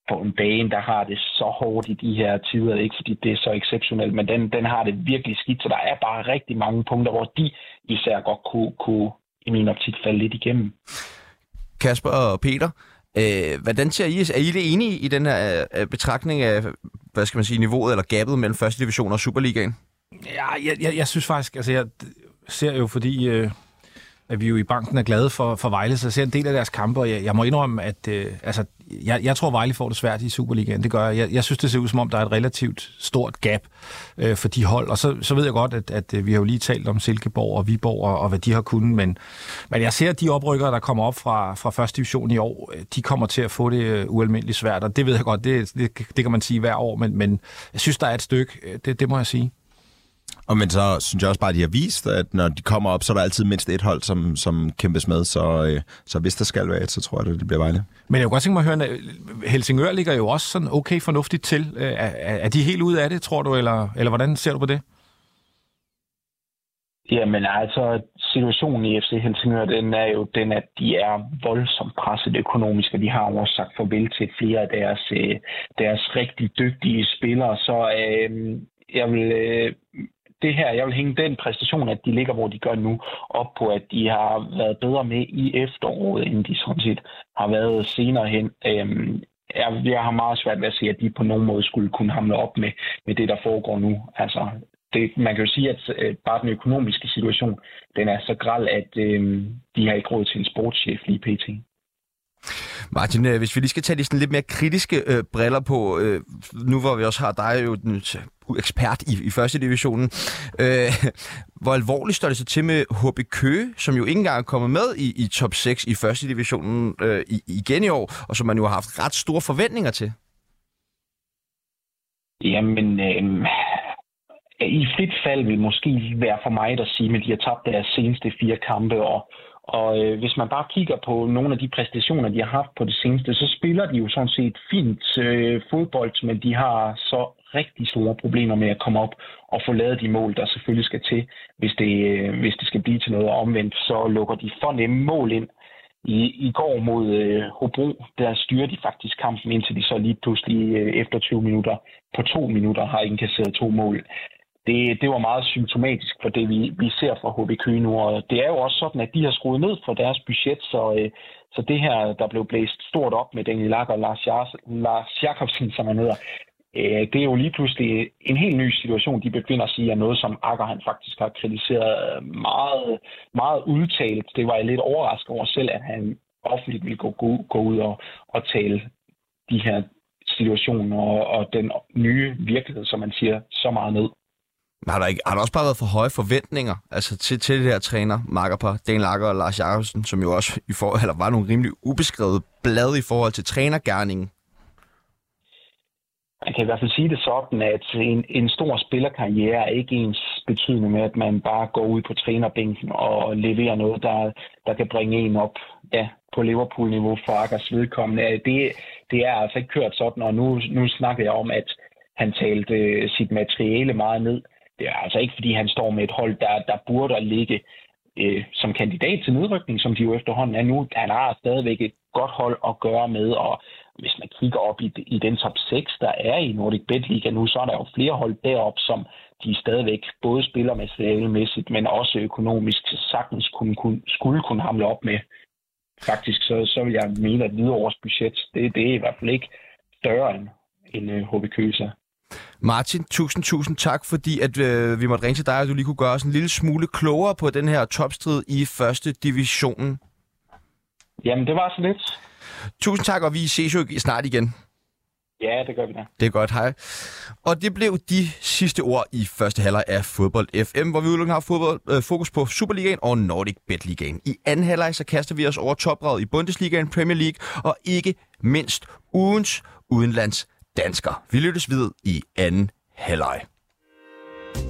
på en bane, der har det så hårdt i de her tider, ikke fordi det er så exceptionelt, men den, den har det virkelig skidt, så der er bare rigtig mange punkter, hvor de især godt kunne, kunne i min optik falde lidt igennem. Kasper og Peter, Øh, hvordan ser I? Er I det enige i den her øh, øh, betragtning af, hvad skal man sige, niveauet eller gabet mellem første division og Superligaen? Ja, jeg, jeg, jeg synes faktisk, altså jeg ser jo, fordi øh, at vi jo i banken er glade for, for Vejle, så jeg ser en del af deres kampe, og jeg, jeg må indrømme, at øh, altså, jeg, jeg tror, Vejle får det svært i Superligaen. Det gør jeg. jeg. Jeg synes, det ser ud som om, der er et relativt stort gap øh, for de hold. Og så, så ved jeg godt, at, at øh, vi har jo lige talt om Silkeborg og Viborg og, og hvad de har kunnet, men, men jeg ser, at de oprykkere, der kommer op fra, fra første division i år, de kommer til at få det øh, ualmindeligt svært, og det ved jeg godt, det, det, det kan man sige hver år, men, men jeg synes, der er et stykke, øh, det, det må jeg sige. Og men så synes jeg også bare, at de har vist, at når de kommer op, så er der altid mindst et hold, som, som kæmpes med. Så, øh, så hvis der skal være et, så tror jeg, at det bliver Vejle. Men jeg kunne godt tænke mig at høre, at Helsingør ligger jo også sådan okay fornuftigt til. Er, er de helt ude af det, tror du, eller, eller hvordan ser du på det? Jamen altså, situationen i FC Helsingør, den er jo den, at de er voldsomt presset økonomisk, og de har også sagt farvel til flere af deres, øh, deres rigtig dygtige spillere. Så øh, jeg vil øh, det her, jeg vil hænge den præstation, at de ligger, hvor de gør nu, op på, at de har været bedre med i efteråret, end de sådan set har været senere hen. Øhm, jeg, jeg har meget svært ved at se, at de på nogen måde skulle kunne hamle op med, med det, der foregår nu. Altså, det, man kan jo sige, at øh, bare den økonomiske situation, den er så græld, at øh, de har ikke råd til en sportschef lige pt. Martin, øh, hvis vi lige skal tage de sådan lidt mere kritiske øh, briller på, øh, nu hvor vi også har dig jo den øh, ekspert i, i første divisionen, øh, hvor alvorligt står det så til med HB Køge, som jo ikke engang er kommet med i, i top 6 i første divisionen øh, i, igen i år, og som man jo har haft ret store forventninger til? Jamen, øh, i frit fald vil måske være for mig at sige, at de har tabt deres seneste fire kampe, og og øh, hvis man bare kigger på nogle af de præstationer, de har haft på det seneste, så spiller de jo sådan set fint øh, fodbold, men de har så rigtig store problemer med at komme op og få lavet de mål, der selvfølgelig skal til, hvis det, øh, hvis det skal blive til noget omvendt. Så lukker de for nemme mål ind. I, i går mod øh, Hobro, der styrer de faktisk kampen, indtil de så lige pludselig øh, efter 20 minutter på to minutter har indkasseret to mål det, det var meget symptomatisk for det, vi, vi ser fra HB nu. Og det er jo også sådan, at de har skruet ned for deres budget, så, øh, så det her, der blev blæst stort op med Daniel Lager og Lars, Jars, Lars Jakobsen, som han hedder, øh, det er jo lige pludselig en helt ny situation, de befinder sig i, og noget, som Akker han faktisk har kritiseret meget, meget udtalt. Det var jeg lidt overrasket over selv, at han offentligt ville gå, gå, gå ud og, og tale de her situationer og, og den nye virkelighed, som man siger, så meget ned. Har der, ikke, har der også bare været for høje forventninger altså til, til det her træner, Makkerpar, Dan Lager og Lars Jacobsen, som jo også i for, eller var nogle rimelig ubeskrevet blad i forhold til trænergærningen? Man kan i hvert fald sige det sådan, at en, en stor spillerkarriere er ikke ens betydende med, at man bare går ud på trænerbænken og leverer noget, der, der kan bringe en op ja, på Liverpool-niveau for Akers vedkommende. Det, det er altså ikke kørt sådan, og nu, nu snakker jeg om, at han talte øh, sit materiale meget ned. Det er altså ikke, fordi han står med et hold, der, der burde ligge øh, som kandidat til nedrykning, som de jo efterhånden er nu. Han har stadigvæk et godt hold at gøre med, og hvis man kigger op i, i den top 6, der er i Nordic Bet Liga nu, så er der jo flere hold derop, som de stadigvæk både spiller med men også økonomisk sagtens kunne, kunne, skulle kunne hamle op med. Faktisk så, så vil jeg mene, at Hvidovres budget, det, det er i hvert fald ikke større end, end øh, HB Køser. Martin, tusind, tusind tak, fordi at, øh, vi måtte ringe til dig, og du lige kunne gøre os en lille smule klogere på den her topstrid i første divisionen. Jamen, det var så lidt. Tusind tak, og vi ses jo snart igen. Ja, det gør vi da. Det er godt, hej. Og det blev de sidste ord i første halvleg af Fodbold FM, hvor vi udelukkende har fodbold, øh, fokus på Superligaen og Nordic Bet Ligaen. I anden halvleg så kaster vi os over topradet i Bundesligaen, Premier League og ikke mindst ugens udenlands dansker. Vi lyttes videre i anden halvleg.